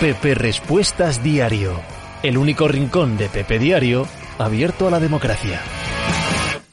Pepe Respuestas Diario, el único rincón de Pepe Diario abierto a la democracia.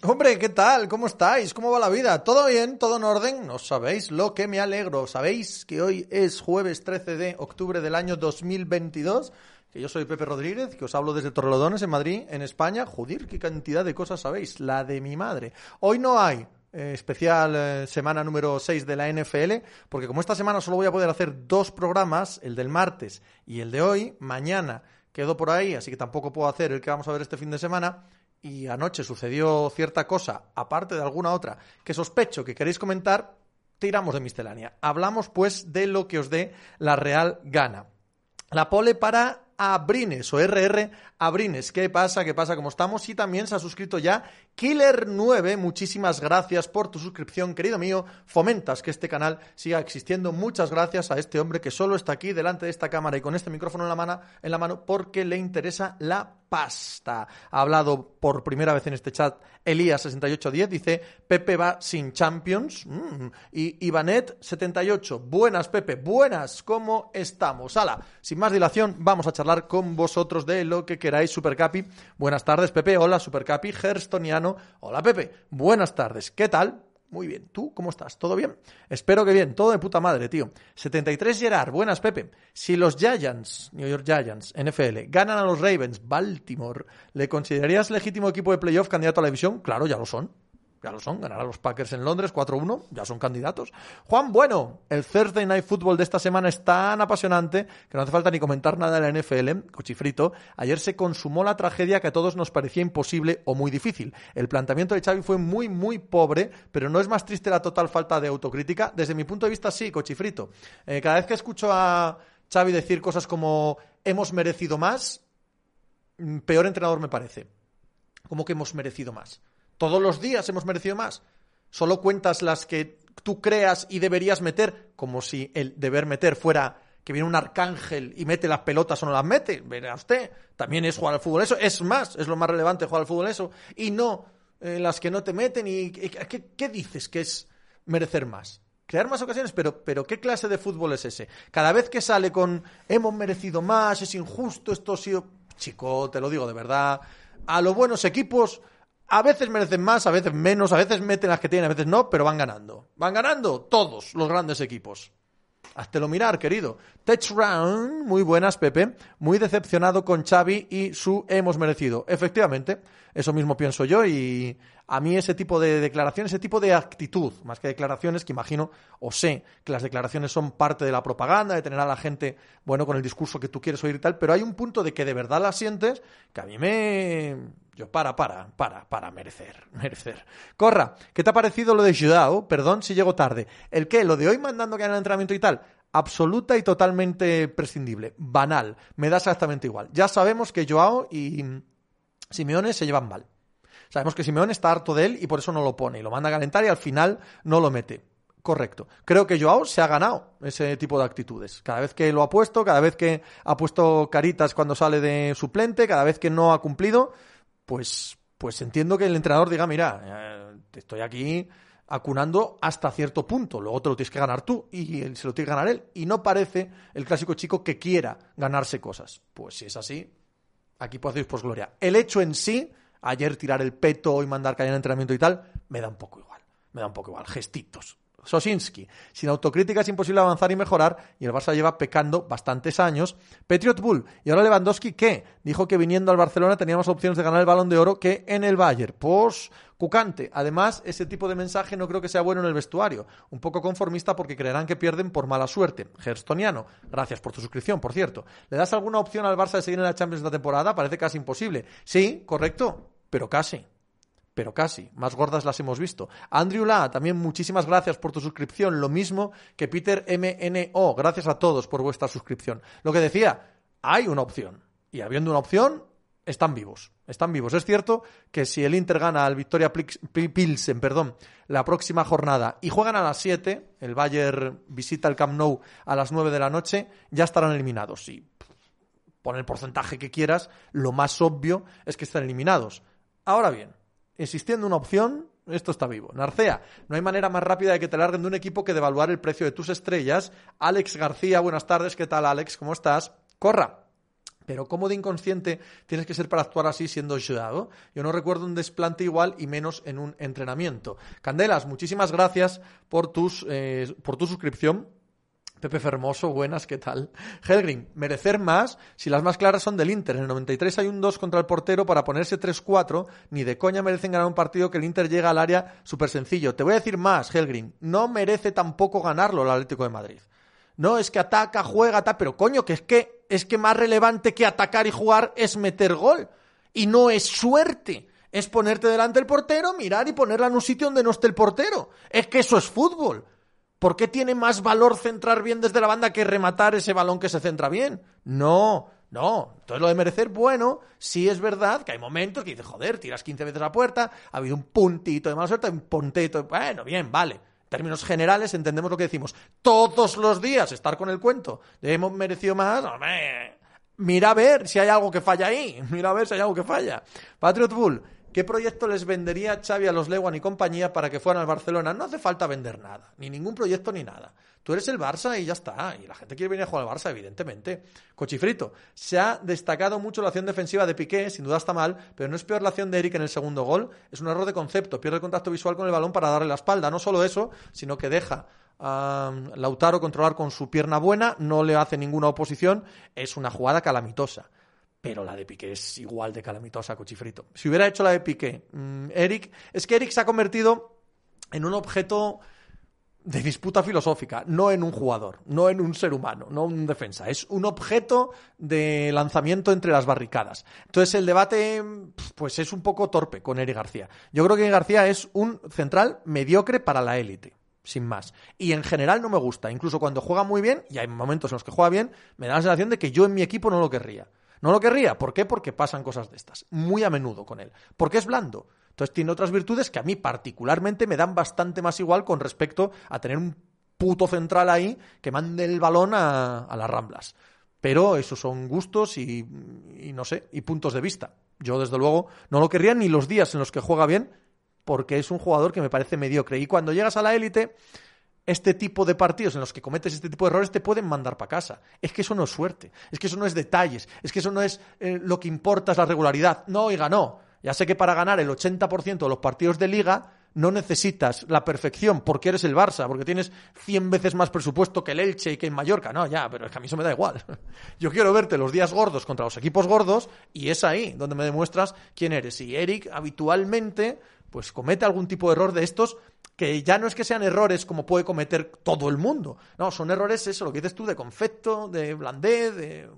Hombre, ¿qué tal? ¿Cómo estáis? ¿Cómo va la vida? ¿Todo bien? ¿Todo en orden? No sabéis lo que me alegro. ¿Sabéis que hoy es jueves 13 de octubre del año 2022? Que yo soy Pepe Rodríguez, que os hablo desde Torrelodones, en Madrid, en España. Joder, qué cantidad de cosas sabéis. La de mi madre. Hoy no hay eh, especial eh, semana número 6 de la NFL, porque como esta semana solo voy a poder hacer dos programas, el del martes y el de hoy, mañana quedo por ahí, así que tampoco puedo hacer el que vamos a ver este fin de semana. Y anoche sucedió cierta cosa, aparte de alguna otra, que sospecho que queréis comentar, tiramos de miscelánea. Hablamos pues de lo que os dé la real gana. La pole para Abrines o RR Abrines. ¿Qué pasa? ¿Qué pasa? ¿Cómo estamos? Y también se ha suscrito ya Killer9. Muchísimas gracias por tu suscripción, querido mío. Fomentas que este canal siga existiendo. Muchas gracias a este hombre que solo está aquí delante de esta cámara y con este micrófono en la mano, en la mano porque le interesa la pasta. Ha hablado por primera vez en este chat Elías6810. Dice, Pepe va sin Champions. Mm. Y Ivanet78. Buenas, Pepe. Buenas. ¿Cómo estamos? Hala, sin más dilación, vamos a charlar con vosotros de lo que queráis, Supercapi. Buenas tardes, Pepe. Hola, Supercapi. Gerstoniano. Hola, Pepe. Buenas tardes. ¿Qué tal? Muy bien. ¿Tú cómo estás? ¿Todo bien? Espero que bien. Todo de puta madre, tío. 73 Gerard. Buenas, Pepe. Si los Giants, New York Giants, NFL, ganan a los Ravens, Baltimore, ¿le considerarías legítimo equipo de playoff candidato a la división? Claro, ya lo son. Ya lo son, ganar a los Packers en Londres 4-1, ya son candidatos. Juan Bueno, el Thursday Night Football de esta semana es tan apasionante que no hace falta ni comentar nada de la NFL, cochifrito. Ayer se consumó la tragedia que a todos nos parecía imposible o muy difícil. El planteamiento de Xavi fue muy, muy pobre, pero no es más triste la total falta de autocrítica. Desde mi punto de vista, sí, cochifrito. Eh, cada vez que escucho a Xavi decir cosas como hemos merecido más, mm, peor entrenador me parece. ¿Cómo que hemos merecido más? Todos los días hemos merecido más. Solo cuentas las que tú creas y deberías meter, como si el deber meter fuera que viene un arcángel y mete las pelotas o no las mete. Verá usted, también es jugar al fútbol eso. Es más, es lo más relevante jugar al fútbol eso. Y no eh, las que no te meten. y ¿qué, ¿Qué dices que es merecer más? crear más ocasiones, pero, pero ¿qué clase de fútbol es ese? Cada vez que sale con hemos merecido más, es injusto, esto ha sido... Chico, te lo digo de verdad, a los buenos equipos a veces merecen más, a veces menos, a veces meten las que tienen, a veces no, pero van ganando. Van ganando todos los grandes equipos. lo mirar, querido. Touch Round, muy buenas, Pepe. Muy decepcionado con Xavi y su hemos merecido. Efectivamente, eso mismo pienso yo y a mí ese tipo de declaraciones, ese tipo de actitud, más que declaraciones, que imagino o sé que las declaraciones son parte de la propaganda, de tener a la gente, bueno, con el discurso que tú quieres oír y tal, pero hay un punto de que de verdad la sientes que a mí me... Yo, para, para, para, para, merecer, merecer. Corra, ¿qué te ha parecido lo de Judao? Perdón si llego tarde. ¿El qué? ¿Lo de hoy mandando que el entrenamiento y tal? absoluta y totalmente prescindible, banal, me da exactamente igual. Ya sabemos que Joao y Simeone se llevan mal. Sabemos que Simeone está harto de él y por eso no lo pone. Y lo manda a calentar y al final no lo mete. Correcto. Creo que Joao se ha ganado ese tipo de actitudes. Cada vez que lo ha puesto, cada vez que ha puesto caritas cuando sale de suplente, cada vez que no ha cumplido, pues, pues entiendo que el entrenador diga, mira, eh, te estoy aquí acunando hasta cierto punto. Luego te lo tienes que ganar tú y se lo tiene que ganar él. Y no parece el clásico chico que quiera ganarse cosas. Pues si es así, aquí podéis pues gloria. El hecho en sí ayer tirar el peto y mandar que haya entrenamiento y tal, me da un poco igual. Me da un poco igual. Gestitos. Sosinski. Sin autocrítica es imposible avanzar y mejorar y el Barça lleva pecando bastantes años. Patriot Bull. Y ahora Lewandowski, ¿qué? Dijo que viniendo al Barcelona teníamos opciones de ganar el Balón de Oro que en el Bayern. Pues cucante. Además, ese tipo de mensaje no creo que sea bueno en el vestuario. Un poco conformista porque creerán que pierden por mala suerte. Gerstoniano. Gracias por tu suscripción, por cierto. ¿Le das alguna opción al Barça de seguir en la Champions esta temporada? Parece casi imposible. Sí, correcto, pero casi pero casi, más gordas las hemos visto. Andrew La, también muchísimas gracias por tu suscripción, lo mismo que Peter MNO, gracias a todos por vuestra suscripción. Lo que decía, hay una opción, y habiendo una opción, están vivos, están vivos. Es cierto que si el Inter gana al Victoria Pilsen, perdón, la próxima jornada y juegan a las 7, el Bayern visita el Camp Nou a las 9 de la noche, ya estarán eliminados. Y pon el porcentaje que quieras, lo más obvio es que están eliminados. Ahora bien, existiendo una opción, esto está vivo. Narcea, no hay manera más rápida de que te larguen de un equipo que devaluar el precio de tus estrellas. Alex García, buenas tardes, ¿qué tal Alex? ¿Cómo estás? Corra. Pero ¿cómo de inconsciente tienes que ser para actuar así siendo Joao? Yo no recuerdo un desplante igual y menos en un entrenamiento. Candelas, muchísimas gracias por, tus, eh, por tu suscripción. Pepe Fermoso, buenas, ¿qué tal? Helgrin, merecer más si las más claras son del Inter. En el 93 hay un 2 contra el portero para ponerse 3-4. Ni de coña merecen ganar un partido que el Inter llega al área súper sencillo. Te voy a decir más, Helgrin. No merece tampoco ganarlo el Atlético de Madrid. No, es que ataca, juega, tal, pero coño, que es que es que más relevante que atacar y jugar es meter gol. Y no es suerte. Es ponerte delante del portero, mirar y ponerla en un sitio donde no esté el portero. Es que eso es fútbol. ¿Por qué tiene más valor centrar bien desde la banda que rematar ese balón que se centra bien? No, no. Entonces lo de merecer, bueno, sí es verdad que hay momentos que dices, joder, tiras 15 veces la puerta, ha habido un puntito de mala suerte, un puntito, bueno, bien, vale. En términos generales entendemos lo que decimos. Todos los días estar con el cuento. Hemos merecido más. Mira a ver si hay algo que falla ahí. Mira a ver si hay algo que falla. Patriot Bull. ¿Qué proyecto les vendería Xavi a los Lewan y compañía para que fueran al Barcelona? No hace falta vender nada, ni ningún proyecto ni nada. Tú eres el Barça y ya está. Y la gente quiere venir a jugar al Barça, evidentemente. Cochifrito. Se ha destacado mucho la acción defensiva de Piqué, sin duda está mal, pero no es peor la acción de Eric en el segundo gol. Es un error de concepto. Pierde el contacto visual con el balón para darle la espalda. No solo eso, sino que deja a Lautaro controlar con su pierna buena, no le hace ninguna oposición. Es una jugada calamitosa pero la de Piqué es igual de calamitosa, cochifrito. Si hubiera hecho la de Piqué, mm, Eric, es que Eric se ha convertido en un objeto de disputa filosófica, no en un jugador, no en un ser humano, no un defensa, es un objeto de lanzamiento entre las barricadas. Entonces el debate pues es un poco torpe con Eric García. Yo creo que García es un central mediocre para la élite sin más. Y en general no me gusta, incluso cuando juega muy bien, y hay momentos en los que juega bien, me da la sensación de que yo en mi equipo no lo querría. No lo querría. ¿Por qué? Porque pasan cosas de estas. Muy a menudo con él. Porque es blando. Entonces tiene otras virtudes que a mí particularmente me dan bastante más igual con respecto a tener un puto central ahí que mande el balón a, las ramblas. Pero esos son gustos y, y no sé, y puntos de vista. Yo desde luego no lo querría ni los días en los que juega bien porque es un jugador que me parece mediocre. Y cuando llegas a la élite, este tipo de partidos en los que cometes este tipo de errores te pueden mandar para casa. Es que eso no es suerte, es que eso no es detalles, es que eso no es eh, lo que importa es la regularidad. No, oiga, no. Ya sé que para ganar el 80% de los partidos de liga no necesitas la perfección porque eres el Barça, porque tienes 100 veces más presupuesto que el Elche y que en Mallorca. No, ya, pero es que a mí eso me da igual. Yo quiero verte los días gordos contra los equipos gordos y es ahí donde me demuestras quién eres. Y Eric habitualmente pues comete algún tipo de error de estos que ya no es que sean errores como puede cometer todo el mundo. No, son errores, eso, lo que dices tú, de confecto, de blandez, de...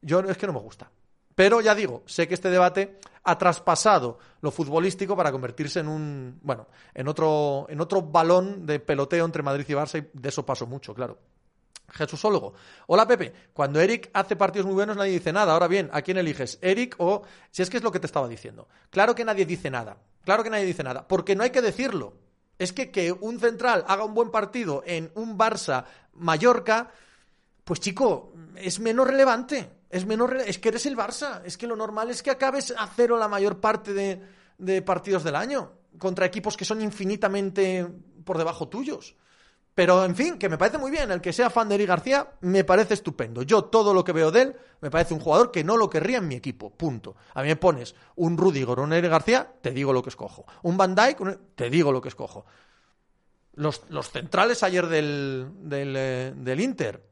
Yo es que no me gusta. Pero ya digo, sé que este debate ha traspasado lo futbolístico para convertirse en un, bueno, en otro, en otro balón de peloteo entre Madrid y Barça y de eso pasó mucho, claro. Jesúsólogo. Hola Pepe, cuando Eric hace partidos muy buenos nadie dice nada. Ahora bien, ¿a quién eliges? ¿Eric o si es que es lo que te estaba diciendo? Claro que nadie dice nada. Claro que nadie dice nada. Porque no hay que decirlo. Es que que un central haga un buen partido en un Barça Mallorca, pues chico, es menos relevante. Es menos es que eres el Barça. Es que lo normal es que acabes a cero la mayor parte de, de partidos del año contra equipos que son infinitamente por debajo tuyos. Pero, en fin, que me parece muy bien. El que sea fan de Eric García me parece estupendo. Yo todo lo que veo de él me parece un jugador que no lo querría en mi equipo. Punto. A mí me pones un Rudiger o un Eric García, te digo lo que escojo. Un Van Dijk, te digo lo que escojo. Los, los centrales ayer del, del, eh, del Inter,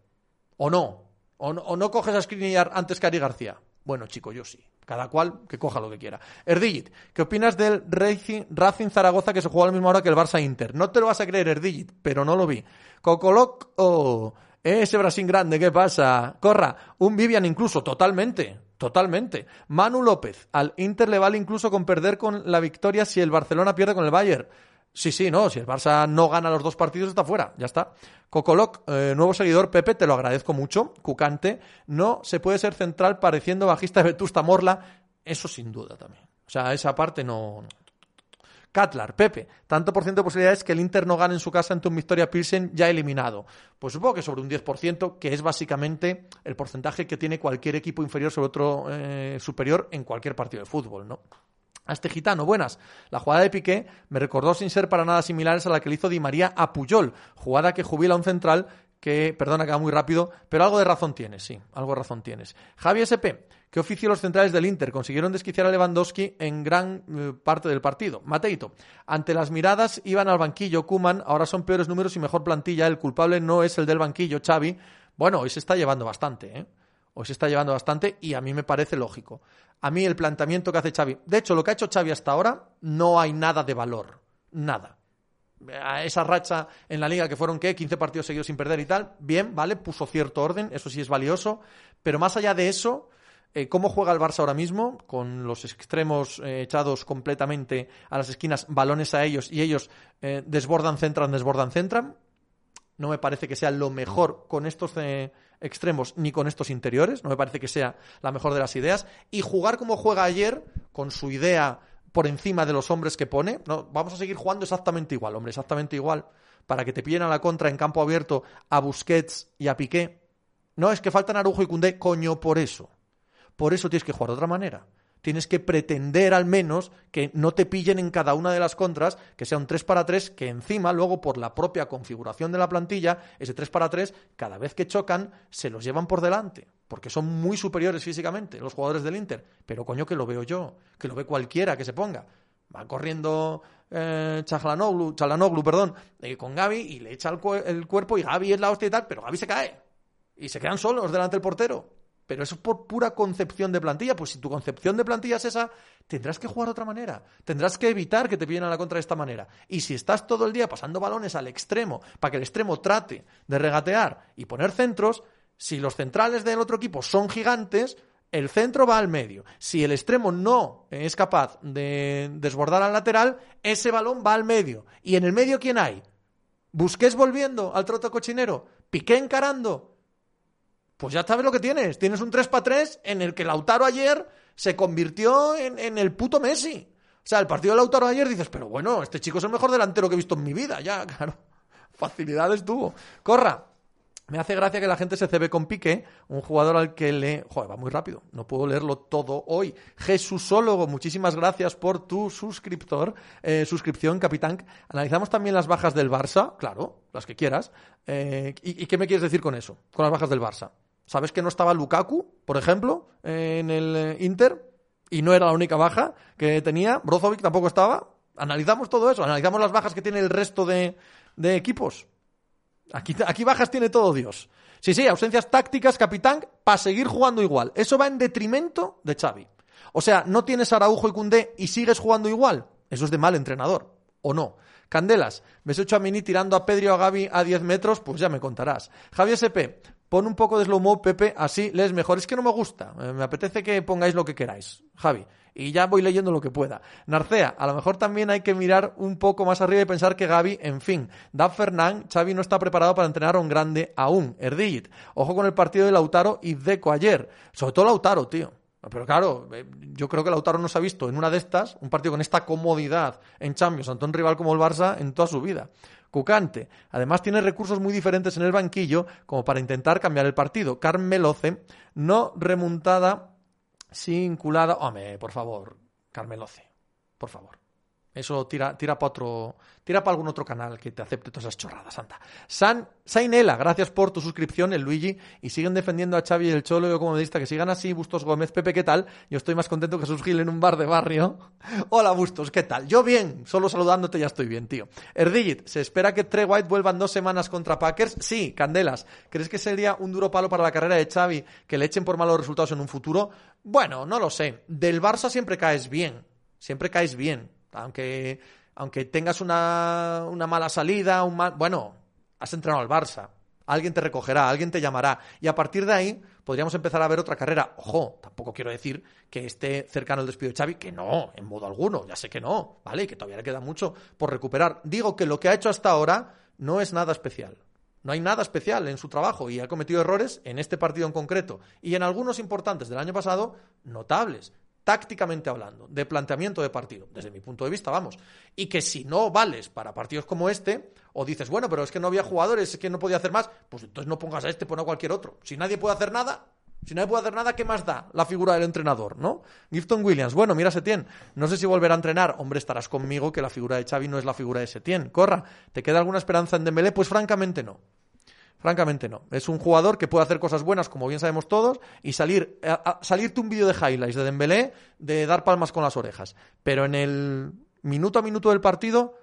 ¿o no? ¿O no, o no coges a Skriniar antes que a García? Bueno, chico, yo sí. Cada cual que coja lo que quiera. Erdigit, ¿qué opinas del Racing, Zaragoza que se juega a la misma hora que el Barça Inter? No te lo vas a creer, Erdigit, pero no lo vi. Cocoloc, oh, ese Brasil grande, ¿qué pasa? Corra, un Vivian incluso, totalmente. Totalmente. Manu López, al Inter le vale incluso con perder con la victoria si el Barcelona pierde con el Bayern. Sí, sí, no, si el Barça no gana los dos partidos está fuera, ya está. Cocoloc, eh, nuevo seguidor, Pepe, te lo agradezco mucho. Cucante, no se puede ser central pareciendo bajista de Vetusta Morla, eso sin duda también. O sea, esa parte no. Catlar, Pepe, tanto por ciento de posibilidades que el Inter no gane en su casa ante un Victoria Pilsen ya eliminado. Pues supongo que sobre un 10%, que es básicamente el porcentaje que tiene cualquier equipo inferior sobre otro eh, superior en cualquier partido de fútbol, ¿no? A este gitano, buenas. La jugada de Piqué me recordó sin ser para nada similares a la que le hizo Di María a Puyol, jugada que jubila un central que, perdona que va muy rápido, pero algo de razón tienes, sí, algo de razón tienes. Javi SP, ¿qué oficio los centrales del Inter consiguieron desquiciar a Lewandowski en gran eh, parte del partido? Mateito, ante las miradas iban al banquillo, Kuman, ahora son peores números y mejor plantilla, el culpable no es el del banquillo, Xavi. Bueno, hoy se está llevando bastante, ¿eh? Hoy se está llevando bastante y a mí me parece lógico. A mí el planteamiento que hace Xavi, de hecho, lo que ha hecho Xavi hasta ahora, no hay nada de valor, nada a esa racha en la liga que fueron, ¿qué? 15 partidos seguidos sin perder y tal. Bien, vale, puso cierto orden, eso sí es valioso. Pero más allá de eso, eh, ¿cómo juega el Barça ahora mismo? Con los extremos eh, echados completamente a las esquinas, balones a ellos y ellos eh, desbordan, centran, desbordan, centran. No me parece que sea lo mejor con estos extremos ni con estos interiores. No me parece que sea la mejor de las ideas. Y jugar como juega ayer, con su idea por encima de los hombres que pone. No, vamos a seguir jugando exactamente igual, hombre, exactamente igual. Para que te pillen a la contra en campo abierto a Busquets y a Piqué. No, es que faltan Arujo y Cundé, coño, por eso. Por eso tienes que jugar de otra manera. Tienes que pretender al menos que no te pillen en cada una de las contras, que sea un 3 para 3, que encima luego por la propia configuración de la plantilla, ese 3 para 3, cada vez que chocan, se los llevan por delante porque son muy superiores físicamente los jugadores del Inter, pero coño que lo veo yo, que lo ve cualquiera que se ponga. Va corriendo eh, Chalanoglu, perdón, eh, con Gaby y le echa el, cuerpo y Gaby es la hostia y tal, pero Gaby se cae y se quedan solos delante del portero. Pero eso es por pura concepción de plantilla. Pues si tu concepción de plantilla es esa, tendrás que jugar de otra manera. Tendrás que evitar que te pillen a la contra de esta manera. Y si estás todo el día pasando balones al extremo para que el extremo trate de regatear y poner centros, si los centrales del otro equipo son gigantes, el centro va al medio. Si el extremo no es capaz de desbordar al lateral, ese balón va al medio. ¿Y en el medio quién hay? ¿Busqués volviendo al troto cochinero? ¿Piqué encarando? Pues ya sabes lo que tienes. Tienes un 3 para 3 en el que Lautaro ayer se convirtió en, el puto Messi. O sea, el partido de Lautaro ayer dices, pero bueno, este chico es el mejor delantero que he visto en mi vida. Ya, claro. Facilidades tuvo. Corra. Me hace gracia que la gente se cebe con Piqué, un jugador al que le... Joder, va muy rápido, no puedo leerlo todo hoy. Jesúsólogo, muchísimas gracias por tu suscriptor, eh, suscripción, capitán. Analizamos también las bajas del Barça, claro, las que quieras. Eh, ¿y, qué me quieres decir con eso, con las bajas del Barça? ¿Sabes que no estaba Lukaku, por ejemplo, en el eh, Inter? Y no era la única baja que tenía. Brozovic tampoco estaba. Analizamos todo eso, analizamos las bajas que tiene el resto de, equipos. Aquí, bajas tiene todo Dios. Sí, sí, ausencias tácticas, capitán, para seguir jugando igual. Eso va en detrimento de Xavi. O sea, no tienes Araujo y Cundé y sigues jugando igual. Eso es de mal entrenador. ¿O no? Candelas, ves hecho a Mini tirando a Pedro o a Gaby a 10 metros, pues ya me contarás. Javier SP, pon un poco de slow mo, Pepe, así lees mejor. Es que no me gusta. Eh, me apetece que pongáis lo que queráis. Javi y ya voy leyendo lo que pueda. Narcea, a lo mejor también hay que mirar un poco más arriba y pensar que Gaby, en fin, Da Fernán, Xavi no está preparado para entrenar a un grande aún. Erdigit, ojo con el partido de Lautaro y Deco ayer. Sobre todo Lautaro, tío. Pero claro, eh, yo creo que Lautaro no se ha visto en una de estas, un partido con esta comodidad en Champions ante un rival como el Barça en toda su vida. Cucante. Además tiene recursos muy diferentes en el banquillo como para intentar cambiar el partido. Carmeloce, no remontada Sinculada. Hombre, por favor, Carmeloce. Por favor. Eso tira, tira para otro, tira para algún otro canal que te acepte todas esas chorradas, santa. San, Sainela, gracias por tu suscripción, el Luigi, y siguen defendiendo a Xavi y el Cholo, yo como me que sigan así, Bustos Gómez, Pepe, ¿qué tal? Yo estoy más contento que Jesús Gil en un bar de barrio. Hola Bustos, ¿qué tal? Yo bien, solo saludándote ya estoy bien, tío. Erdigit, ¿se espera que Trey White vuelvan dos semanas contra Packers? Sí, Candelas. ¿Crees que sería un duro palo para la carrera de Xavi que le echen por malos resultados en un futuro? Bueno, no lo sé. Del Barça siempre caes bien. Siempre caes bien aunque, aunque tengas una, una mala salida, un mal, bueno, has entrenado al Barça. Alguien te recogerá, alguien te llamará. Y a partir de ahí podríamos empezar a ver otra carrera. Ojo, tampoco quiero decir que esté cercano el despido de Xavi, que no, en modo alguno, ya sé que no, ¿vale? Que todavía le queda mucho por recuperar. Digo que lo que ha hecho hasta ahora no es nada especial. No hay nada especial en su trabajo y ha cometido errores en este partido en concreto y en algunos importantes del año pasado notables tácticamente hablando, de planteamiento de partido, desde mi punto de vista, vamos. Y que si no vales para partidos como este, o dices, bueno, pero es que no había jugadores, es que no podía hacer más, pues entonces no pongas a este, pon a cualquier otro. Si nadie puede hacer nada, si nadie puede hacer nada, ¿qué más da la figura del entrenador, no? Gifton Williams, bueno, mira Setién, no sé si volverá a entrenar. Hombre, estarás conmigo que la figura de Xavi no es la figura de Setién. Corra, ¿te queda alguna esperanza en Dembélé? Pues francamente no. Francamente no. Es un jugador que puede hacer cosas buenas, como bien sabemos todos, y salir, salirte un vídeo de highlights de Dembélé de dar palmas con las orejas. Pero en el minuto a minuto del partido,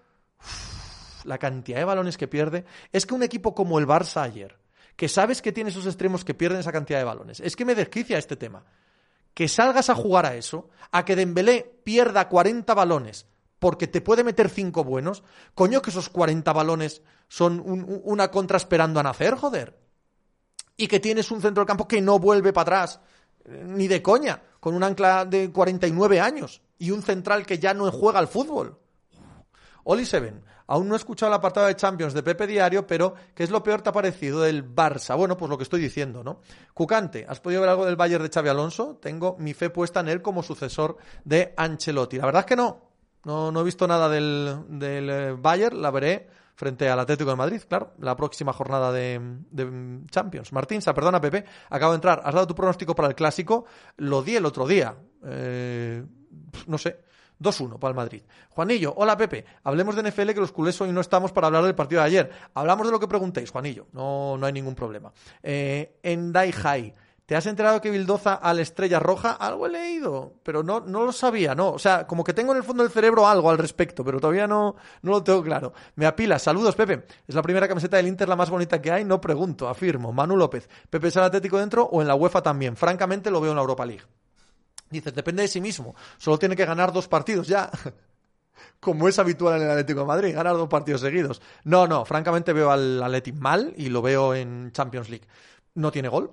la cantidad de balones que pierde. Es que un equipo como el Barça ayer, que sabes que tiene esos extremos que pierden esa cantidad de balones, es que me desquicia este tema. Que salgas a jugar a eso, a que Dembélé pierda 40 balones porque te puede meter cinco buenos. Coño, que esos 40 balones son una contra esperando a nacer, joder. Y que tienes un centro del campo que no vuelve para atrás, ni de coña, con un ancla de 49 años y un central que ya no juega al fútbol. Oli Seven, aún no he escuchado la apartado de Champions de Pepe Diario, pero ¿qué es lo peor te ha parecido del Barça? Bueno, pues lo que estoy diciendo, ¿no? Cucante, ¿has podido ver algo del Bayern de Xavi Alonso? Tengo mi fe puesta en él como sucesor de Ancelotti. La verdad es que no. No, no he visto nada del, del eh, Bayern, la veré frente al Atlético de Madrid, claro, la próxima jornada de, de Champions. Martín, perdona Pepe, acabo de entrar. ¿Has dado tu pronóstico para el clásico? Lo di el otro día. Eh, no sé. 2-1 para el Madrid. Juanillo, hola Pepe. Hablemos de NFL que los culés hoy no estamos para hablar del partido de ayer. Hablamos de lo que preguntéis, Juanillo. No, no hay ningún problema. Eh, en Dai High. ¿Te has enterado que Bildoza a la estrella roja? Algo he leído, pero no, no lo sabía, ¿no? O sea, como que tengo en el fondo del cerebro algo al respecto, pero todavía no, no lo tengo claro. Me apila. Saludos, Pepe. Es la primera camiseta del Inter la más bonita que hay, no pregunto, afirmo. Manu López. ¿Pepe es el Atlético dentro o en la UEFA también? Francamente lo veo en la Europa League. Dices, depende de sí mismo. Solo tiene que ganar dos partidos ya. como es habitual en el Atlético de Madrid, ganar dos partidos seguidos. No, no, francamente veo al Atlético mal y lo veo en Champions League. No tiene gol,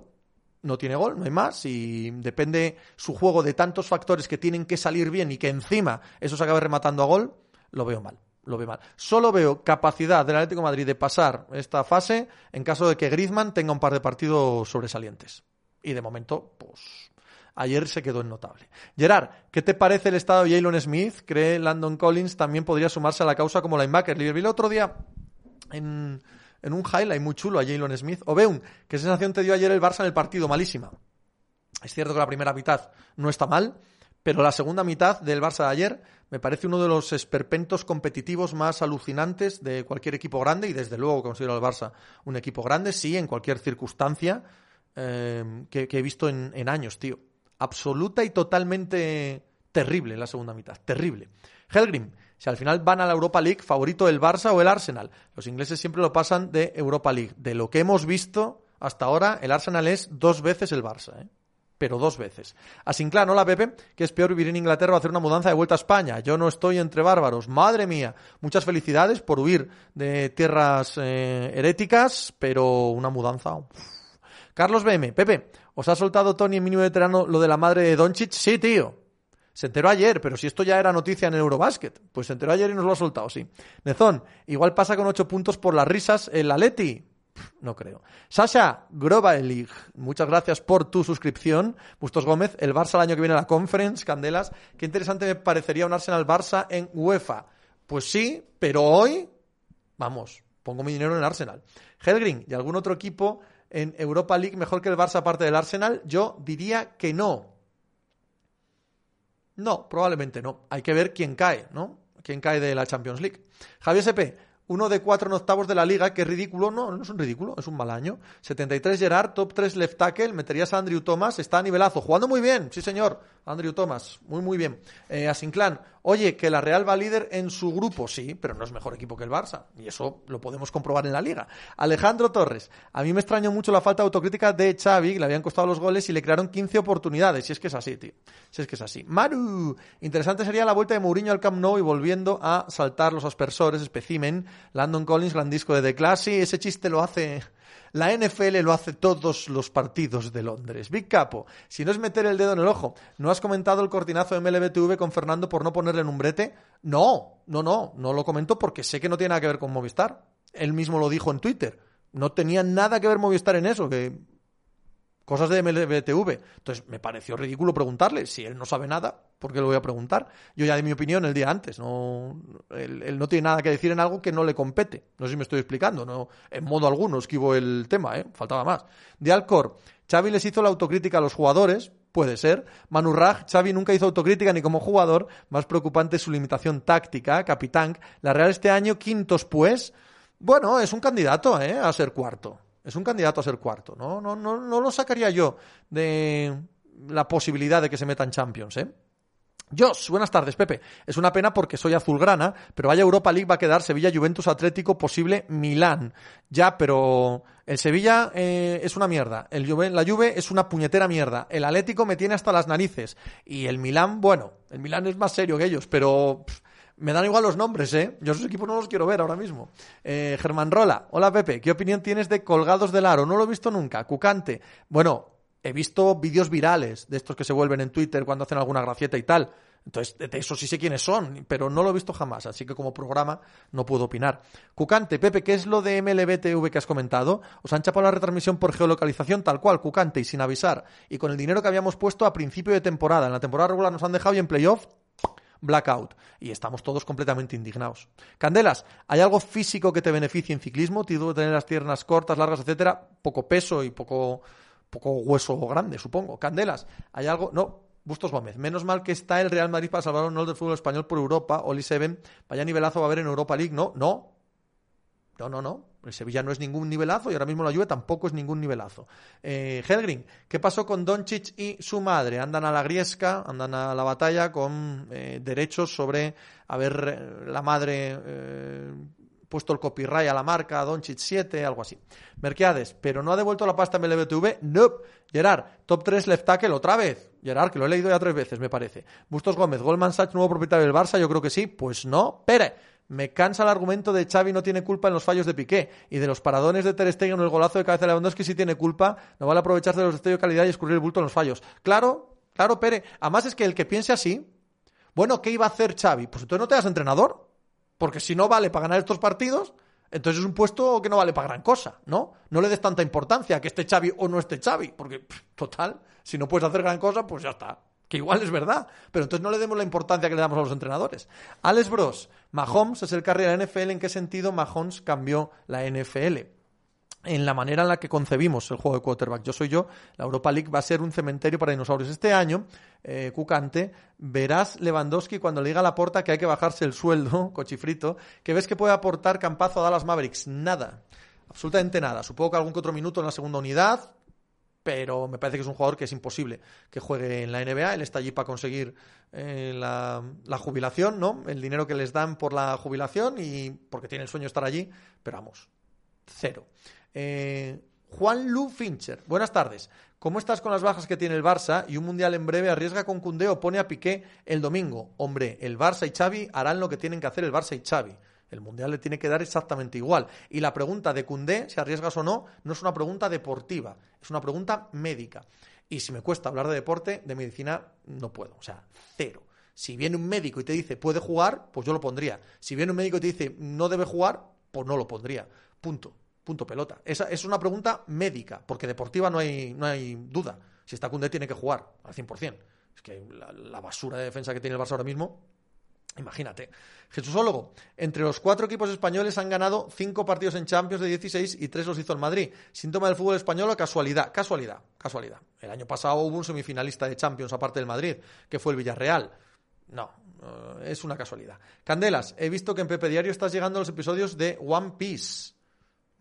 no tiene gol, no hay más, y depende su juego de tantos factores que tienen que salir bien y que encima eso se acabe rematando a gol, lo veo mal. Lo veo mal. Solo veo capacidad del Atlético Madrid de pasar esta fase en caso de que Griezmann tenga un par de partidos sobresalientes. Y de momento, pues, ayer se quedó en notable. Gerard, ¿qué te parece el estado de Jalen Smith? ¿Cree Landon Collins también podría sumarse a la causa como linebacker? Vi el otro día en un highlight muy chulo a Jalen Smith. O Beun, ¿qué sensación te dio ayer el Barça en el partido? Malísima. Es cierto que la primera mitad no está mal, pero la segunda mitad del Barça de ayer me parece uno de los esperpentos competitivos más alucinantes de cualquier equipo grande y desde luego considero al Barça un equipo grande, sí, en cualquier circunstancia eh, que, he visto en años, tío. Absoluta y totalmente terrible la segunda mitad, terrible. Helgrim, si al final van a la Europa League, favorito el Barça o el Arsenal. Los ingleses siempre lo pasan de Europa League. De lo que hemos visto hasta ahora, el Arsenal es dos veces el Barça, ¿eh? pero dos veces. A Sinclair, hola Pepe, que es peor vivir en Inglaterra o hacer una mudanza de vuelta a España. Yo no estoy entre bárbaros. Madre mía, muchas felicidades por huir de tierras eh, heréticas, pero una mudanza. Carlos BM, Pepe, ¿os ha soltado Tony en mínimo veterano lo de la madre de Doncic? Sí, tío. Se enteró ayer, pero si esto ya era noticia en Eurobasket, pues se enteró ayer y nos lo ha soltado, sí. Nezón, igual pasa con ocho puntos por las risas el Atleti. No creo. Sasha Grobelig, muchas gracias por tu suscripción. Bustos Gómez, el Barça el año que viene a la Conference, Candelas. Qué interesante me parecería un Arsenal Barça en UEFA. Pues sí, pero hoy, vamos, pongo mi dinero en Arsenal. Helgrin y algún otro equipo en Europa League mejor que el Barça aparte del Arsenal, yo diría que no. No, probablemente no. Hay que ver quién cae, ¿no? Quién cae de la Champions League. Javier SP, uno de cuatro en octavos de la liga, que es ridículo. No, no es un ridículo, es un mal año. 73 Gerard, top 3 left tackle, meterías a Andrew Thomas, está a nivelazo. Jugando muy bien, sí señor, Andrew Thomas, muy muy bien. Eh, Asinclan, oye, que la Real va líder en su grupo, sí, pero no es mejor equipo que el Barça. Y eso lo podemos comprobar en la liga. Alejandro Torres, a mí me extrañó mucho la falta de autocrítica de Xavi, que le habían costado los goles y le crearon 15 oportunidades. Si es que es así, tío. Si es que es así. Maru, interesante sería la vuelta de Mourinho al Camp Nou y volviendo a saltar los aspersores, especimen Landon Collins, gran disco de The Classy. Ese chiste lo hace la NFL lo hace todos los partidos de Londres. Big Capo, si no es meter el dedo en el ojo, ¿no has comentado el cortinazo de MLBTV con Fernando por no ponerle en un brete? No, no, no, no lo comento porque sé que no tiene nada que ver con Movistar. Él mismo lo dijo en Twitter. No tenía nada que ver Movistar en eso, que cosas de MLBTV. Entonces me pareció ridículo preguntarle. Si él no sabe nada, ¿por qué lo voy a preguntar? Yo ya di mi opinión el día antes. No, él, no tiene nada que decir en algo que no le compete. No sé si me estoy explicando. No, en modo alguno esquivo el tema, ¿eh? faltaba más. De Alcor, Xavi les hizo la autocrítica a los jugadores. Puede ser. Manu Raj, Xavi nunca hizo autocrítica ni como jugador. Más preocupante su limitación táctica. Capitán, la Real este año, quintos pues. Bueno, es un candidato ¿eh? a ser cuarto. Es un candidato a ser cuarto. No, no, no, no lo sacaría yo de la posibilidad de que se meta en Champions, ¿eh? Jos, buenas tardes, Pepe. Es una pena porque soy azulgrana, pero vaya Europa League va a quedar Sevilla, Juventus, Atlético, posible Milán. Ya, pero el Sevilla eh, es una mierda. El la Juve es una puñetera mierda. El Atlético me tiene hasta las narices. Y el Milán, bueno, el Milán es más serio que ellos, pero me dan igual los nombres, ¿eh? Yo esos equipos no los quiero ver ahora mismo. Eh, Germán Rola, hola Pepe, ¿qué opinión tienes de Colgados del Aro? No lo he visto nunca. Cucante, bueno, he visto vídeos virales de estos que se vuelven en Twitter cuando hacen alguna gracieta y tal. Entonces, de eso sí sé quiénes son, pero no lo he visto jamás, así que como programa no puedo opinar. Cucante, Pepe, ¿qué es lo de MLBTV que has comentado? Os han chapado la retransmisión por geolocalización tal cual, Cucante, y sin avisar. Y con el dinero que habíamos puesto a principio de temporada. En la temporada regular nos han dejado y en playoff blackout. Y estamos todos completamente indignados. Candelas, ¿hay algo físico que te beneficie en ciclismo? Tienes que tener las piernas cortas, largas, etcétera, poco peso y poco, poco hueso grande, supongo. Candelas, ¿hay algo? No, Bustos Gómez. Menos mal que está el Real Madrid para salvar un honor del fútbol español por Europa. Oli Seven. Vaya nivelazo va a haber en Europa League. No, no. No, no, no. El Sevilla no es ningún nivelazo y ahora mismo la Juve tampoco es ningún nivelazo. Eh, Helgrin, ¿qué pasó con Doncic y su madre? Andan a la griesca, andan a la batalla con eh, derechos sobre haber eh, la madre eh, puesto el copyright a la marca Doncic 7, algo así. Merquiades, pero no ha devuelto la pasta en MLBTV. Nope. Gerard, top 3 left tackle otra vez. Gerard, que lo he leído ya tres veces, me parece. Bustos Gómez, Goldman Sachs, nuevo propietario del Barça, yo creo que sí. Pues no. Pere. Me cansa el argumento de Xavi no tiene culpa en los fallos de Piqué y de los paradones de Ter Stegen en el golazo de cabeza de Lewandowski sí tiene culpa, no vale aprovecharse de los destellos de calidad y escurrir el bulto en los fallos. Claro, claro, Pere. Además es que el que piense así, bueno, ¿qué iba a hacer Xavi? Pues entonces no te das entrenador, porque si no vale para ganar estos partidos, entonces es un puesto que no vale para gran cosa, ¿no? No le des tanta importancia a que esté Xavi o no esté Xavi, porque total, si no puedes hacer gran cosa, pues ya está que igual es verdad, pero entonces no le demos la importancia que le damos a los entrenadores. Alex Bros, Mahomes es el carry de la NFL, ¿en qué sentido Mahomes cambió la NFL? En la manera en la que concebimos el juego de quarterback. Yo soy yo, la Europa League va a ser un cementerio para dinosaurios. Este año, eh, Cucante, verás Lewandowski cuando le diga a la porta que hay que bajarse el sueldo, cochifrito, que ves que puede aportar Campazo a Dallas Mavericks. Nada absolutamente nada. Supongo que algún que otro minuto en la segunda unidad, pero me parece que es un jugador que es imposible que juegue en la NBA. Él está allí para conseguir eh, la, jubilación, ¿no? El dinero que les dan por la jubilación y porque tiene el sueño de estar allí, pero vamos, cero. Eh, Juan Lu Fincher, buenas tardes. ¿Cómo estás con las bajas que tiene el Barça y un mundial en breve arriesga con Cundé o pone a Piqué el domingo? Hombre, el Barça y Xavi harán lo que tienen que hacer el Barça y Xavi. El Mundial le tiene que dar exactamente igual. Y la pregunta de Cundé, si arriesgas o no, no es una pregunta deportiva, es una pregunta médica. Y si me cuesta hablar de deporte, de medicina, no puedo. O sea, cero. Si viene un médico y te dice puede jugar, pues yo lo pondría. Si viene un médico y te dice no debe jugar, pues no lo pondría. Punto. Punto pelota. Esa es una pregunta médica, porque deportiva no hay, no hay duda. Si está Cundé tiene que jugar al 100%. Es que la, basura de defensa que tiene el Barça ahora mismo Imagínate. Jesúsólogo, entre los cuatro equipos españoles han ganado cinco partidos en Champions de 16 y tres los hizo el Madrid. ¿Síntoma del fútbol español o casualidad? Casualidad, casualidad. El año pasado hubo un semifinalista de Champions aparte del Madrid, que fue el Villarreal. No, es una casualidad. Candelas, he visto que en Pepe Diario estás llegando a los episodios de One Piece.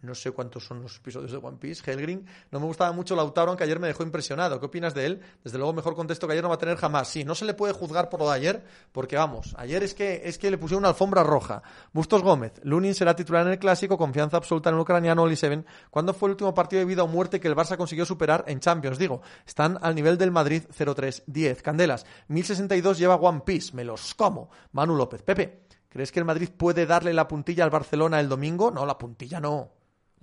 No sé cuántos son los episodios de One Piece. Helgrin. No me gustaba mucho Lautaro, aunque ayer me dejó impresionado. ¿Qué opinas de él? Desde luego, mejor contexto que ayer no va a tener jamás. Sí, no se le puede juzgar por lo de ayer, porque vamos, ayer es que, es que le pusieron una alfombra roja. Bustos Gómez. Lunin será titular en el clásico, confianza absoluta en el ucraniano Oli Seven. ¿Cuándo fue el último partido de vida o muerte que el Barça consiguió superar en Champions? Digo, están al nivel del Madrid 0-3-10. Candelas. 1062 lleva One Piece. Me los como. Manu López. Pepe ¿Crees que el Madrid puede darle la puntilla al Barcelona el domingo? No, la puntilla no.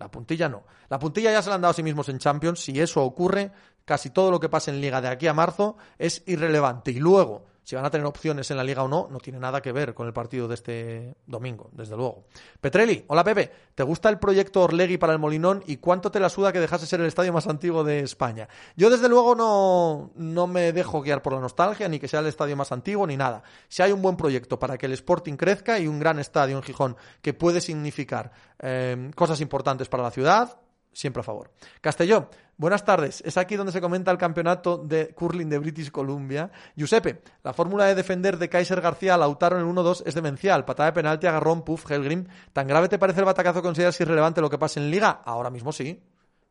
La puntilla no. La puntilla ya se la han dado a sí mismos en Champions. Si eso ocurre, casi todo lo que pase en Liga de aquí a marzo es irrelevante. Y luego, si van a tener opciones en la liga o no, no tiene nada que ver con el partido de este domingo, desde luego. Petrelli, hola Pepe, ¿te gusta el proyecto Orlegui para el Molinón y cuánto te la suda que dejase ser el estadio más antiguo de España? Yo desde luego no, no me dejo guiar por la nostalgia, ni que sea el estadio más antiguo, ni nada. Si hay un buen proyecto para que el Sporting crezca y un gran estadio en Gijón que puede significar eh, cosas importantes para la ciudad, siempre a favor. Castelló, buenas tardes. Es aquí donde se comenta el campeonato de curling de British Columbia. Giuseppe, la fórmula de defender de Kaiser García a Lautaro en el 1-2 es demencial. Patada de penalti, agarrón, puff, Helgrim. ¿Tan grave te parece el batacazo? ¿Consideras irrelevante lo que pasa en Liga? Ahora mismo sí.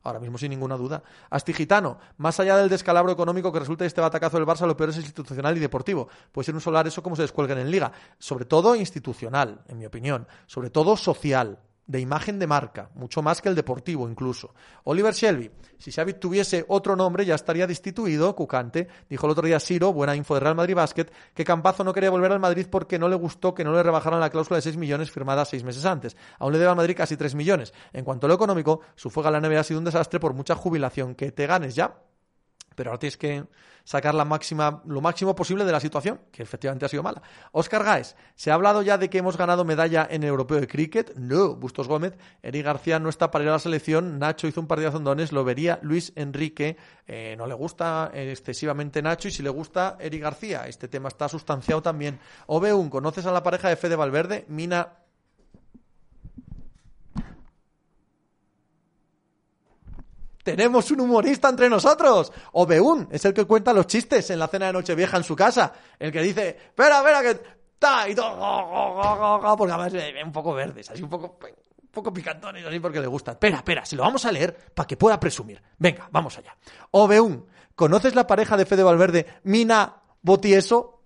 Ahora mismo sin ninguna duda. Astigitano, más allá del descalabro económico que resulta de este batacazo del Barça, lo peor es institucional y deportivo. Puede ser un solar eso como se descuelguen en liga. Sobre todo institucional, en mi opinión. Sobre todo social de imagen de marca, mucho más que el deportivo incluso. Oliver Shelby, si Xavi tuviese otro nombre ya estaría destituido, Cucante. Dijo el otro día Siro, buena info de Real Madrid Basket, que Campazo no quería volver al Madrid porque no le gustó que no le rebajaran la cláusula de 6 millones firmada seis meses antes. Aún le debe al Madrid casi 3 millones. En cuanto a lo económico, su fuga a la NBA ha sido un desastre por mucha jubilación. Que te ganes ya, pero ahora tienes que sacar la máxima, lo máximo posible de la situación, que efectivamente ha sido mala. Oscar Gaes, ¿se ha hablado ya de que hemos ganado medalla en el europeo de cricket? No, Bustos Gómez, Eric García no está para ir a la selección, Nacho hizo un par de azondones, lo vería Luis Enrique, eh, no le gusta excesivamente Nacho y si le gusta Eric García, este tema está sustanciado también. Obeun, ¿conoces a la pareja de Fede Valverde? Mina tenemos un humorista entre nosotros. O Beún es el que cuenta los chistes en la cena de Nochevieja en su casa. El que dice, espera, espera, que... Ta, y todo, porque además ve un poco verdes, así un poco, poco picantones, así porque le gusta. Espera, espera, si lo vamos a leer para que pueda presumir. Venga, vamos allá. O Beún, ¿conoces la pareja de Fede Valverde, Mina Botieso?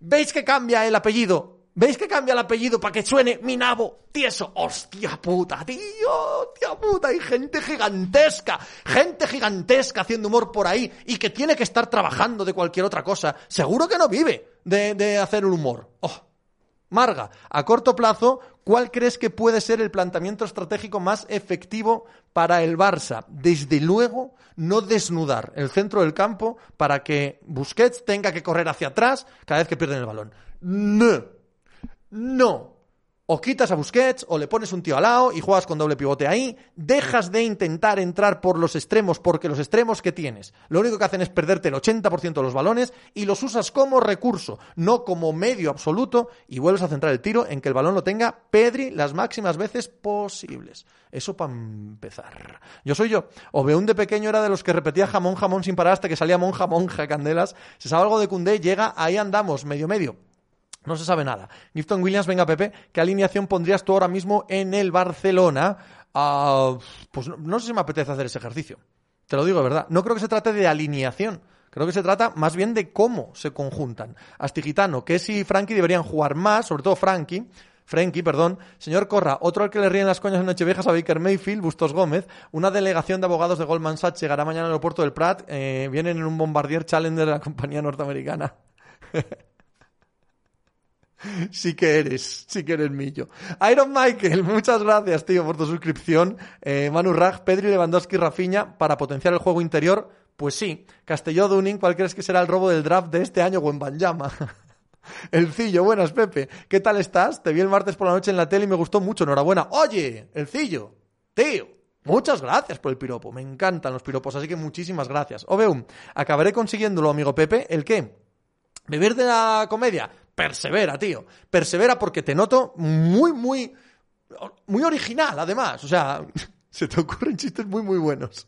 ¿Veis que cambia el apellido ¿Veis que cambia el apellido para que suene mi nabo tieso? ¡Hostia puta, tío! ¡Hostia puta! Hay gente gigantesca, gente gigantesca haciendo humor por ahí y que tiene que estar trabajando de cualquier otra cosa. Seguro que no vive de, de hacer un humor. ¡Oh! Marga, a corto plazo, ¿cuál crees que puede ser el planteamiento estratégico más efectivo para el Barça? Desde luego, no desnudar el centro del campo para que Busquets tenga que correr hacia atrás cada vez que pierden el balón. No. No. O quitas a Busquets, o le pones un tío al lado y juegas con doble pivote ahí. Dejas de intentar entrar por los extremos, porque los extremos que tienes, lo único que hacen es perderte el 80% de los balones y los usas como recurso, no como medio absoluto, y vuelves a centrar el tiro en que el balón lo tenga Pedri las máximas veces posibles. Eso para empezar. Yo soy yo. O un de pequeño era de los que repetía jamón, jamón sin parar hasta que salía monja, monja, candelas. Si sabe algo de Cundé, llega, ahí andamos, medio, medio. No se sabe nada. Gifton Williams, venga Pepe, ¿qué alineación pondrías tú ahora mismo en el Barcelona? Uh, pues no, sé si me apetece hacer ese ejercicio. Te lo digo de verdad. No creo que se trate de alineación. Creo que se trata más bien de cómo se conjuntan. Astigitano, que y Frankie deberían jugar más, sobre todo Frankie. Frankie, perdón. Señor Corra, otro al que le ríen las coñas en Nocheviejas a Baker Mayfield, Bustos Gómez. Una delegación de abogados de Goldman Sachs llegará mañana al aeropuerto del Prat. Eh, vienen en un Bombardier Challenger de la compañía norteamericana. Sí que eres, sí que eres millo. Iron Michael, muchas gracias, tío, por tu suscripción. Eh, Manu Raj, Pedri, Lewandowski, Rafinha, para potenciar el juego interior. Pues sí. Castelló Dunning, ¿cuál crees que será el robo del draft de este año o en Banjama? El Cillo, buenas Pepe. ¿Qué tal estás? Te vi el martes por la noche en la tele y me gustó mucho. Enhorabuena. Oye, el Cillo, tío. Muchas gracias por el piropo. Me encantan los piropos, así que muchísimas gracias. Obeum, acabaré consiguiéndolo, amigo Pepe. ¿El qué? ¿Beber de la comedia? Persevera, tío. Persevera porque te noto muy, muy, muy original, además. O sea, se te ocurren chistes muy, muy buenos.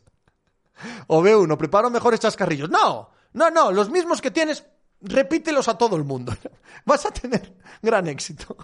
O ve uno, preparo mejores chascarrillos. No, no, no, los mismos que tienes, repítelos a todo el mundo. Vas a tener gran éxito.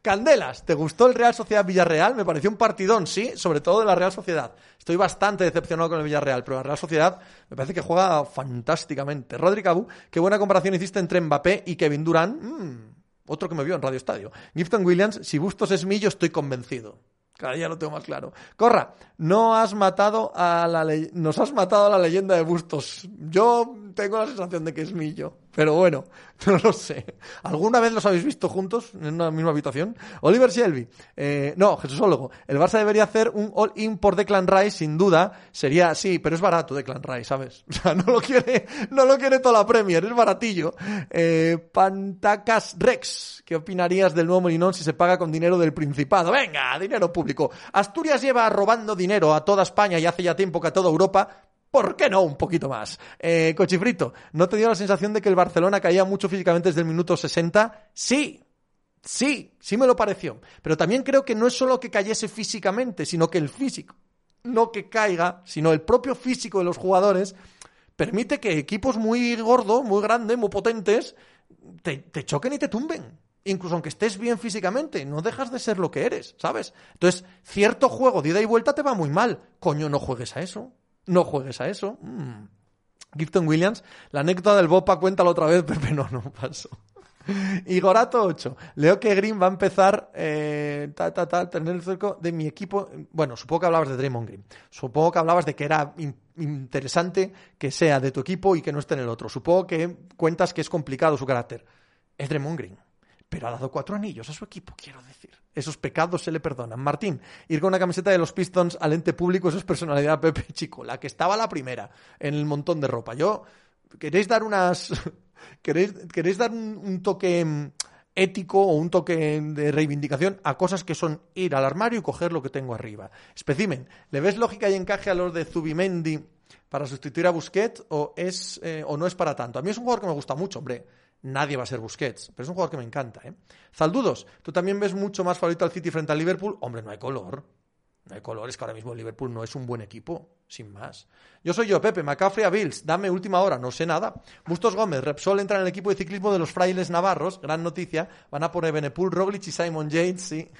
Candelas, ¿te gustó el Real Sociedad Villarreal? Me pareció un partidón, sí, sobre todo de la Real Sociedad. Estoy bastante decepcionado con el Villarreal, pero la Real Sociedad me parece que juega fantásticamente. Rodri Cabu, qué buena comparación hiciste entre Mbappé y Kevin Durant. Mm, otro que me vio en Radio Estadio. Gifton Williams, si Bustos es millo, estoy convencido. Cada día lo tengo más claro. Corra, no has matado a la nos has matado a la leyenda de Bustos. Yo tengo la sensación de que es millo. Pero bueno, no lo sé. ¿Alguna vez los habéis visto juntos en una misma habitación? Oliver Shelby. Eh, no, Jesúsólogo. El Barça debería hacer un all-in por Declan Rice, sin duda. Sería, sí, pero es barato Declan Rice, ¿sabes? O sea, no lo quiere, no lo quiere toda la Premier, es baratillo. Eh, Pantacas Rex. ¿Qué opinarías del nuevo Molinón si se paga con dinero del Principado? Venga, dinero público. Asturias lleva robando dinero a toda España y hace ya tiempo que a toda Europa ¿Por qué no? Un poquito más. Eh, Cochifrito, ¿no te dio la sensación de que el Barcelona caía mucho físicamente desde el minuto 60? Sí, sí, sí me lo pareció. Pero también creo que no es solo que cayese físicamente, sino que el físico, no que caiga, sino el propio físico de los jugadores, permite que equipos muy gordos, muy grandes, muy potentes, te, te choquen y te tumben incluso aunque estés bien físicamente, no dejas de ser lo que eres, ¿sabes? Entonces, cierto juego de ida y vuelta te va muy mal. Coño, no juegues a eso. No juegues a eso. Mm. Gifton Williams, la anécdota del Bopa, cuéntalo otra vez, Pepe, no, no pasó. Igorato 8. Leo que Green va a empezar eh, ta, ta, tener el cerco de mi equipo. Bueno, supongo que hablabas de Draymond Green. Supongo que hablabas de que era in, interesante que sea de tu equipo y que no esté en el otro. Supongo que cuentas que es complicado su carácter. Es Draymond Green. Pero ha dado cuatro anillos a su equipo, quiero decir. Esos pecados se le perdonan. Martín, ir con una camiseta de los Pistons al ente público, eso es personalidad Pepe Chico, la que estaba la primera en el montón de ropa. Yo, ¿queréis dar unas... ¿Queréis, queréis dar un, toque ético o un toque de reivindicación a cosas que son ir al armario y coger lo que tengo arriba. Especimen, ¿le ves lógica y encaje a los de Zubimendi para sustituir a Busquets o, es, eh, o no es para tanto? A mí es un jugador que me gusta mucho, hombre nadie va a ser Busquets. Pero es un jugador que me encanta, ¿eh? Zaldudos, ¿tú también ves mucho más favorito al City frente al Liverpool? Hombre, no hay color. No hay color, es que ahora mismo el Liverpool no es un buen equipo, sin más. Yo soy yo, Pepe, McCaffrey a Bills, dame última hora, no sé nada. Bustos Gómez, Repsol entra en el equipo de ciclismo de los frailes navarros, gran noticia. Van a poner Benepul, Roglic y Simon Yates, sí.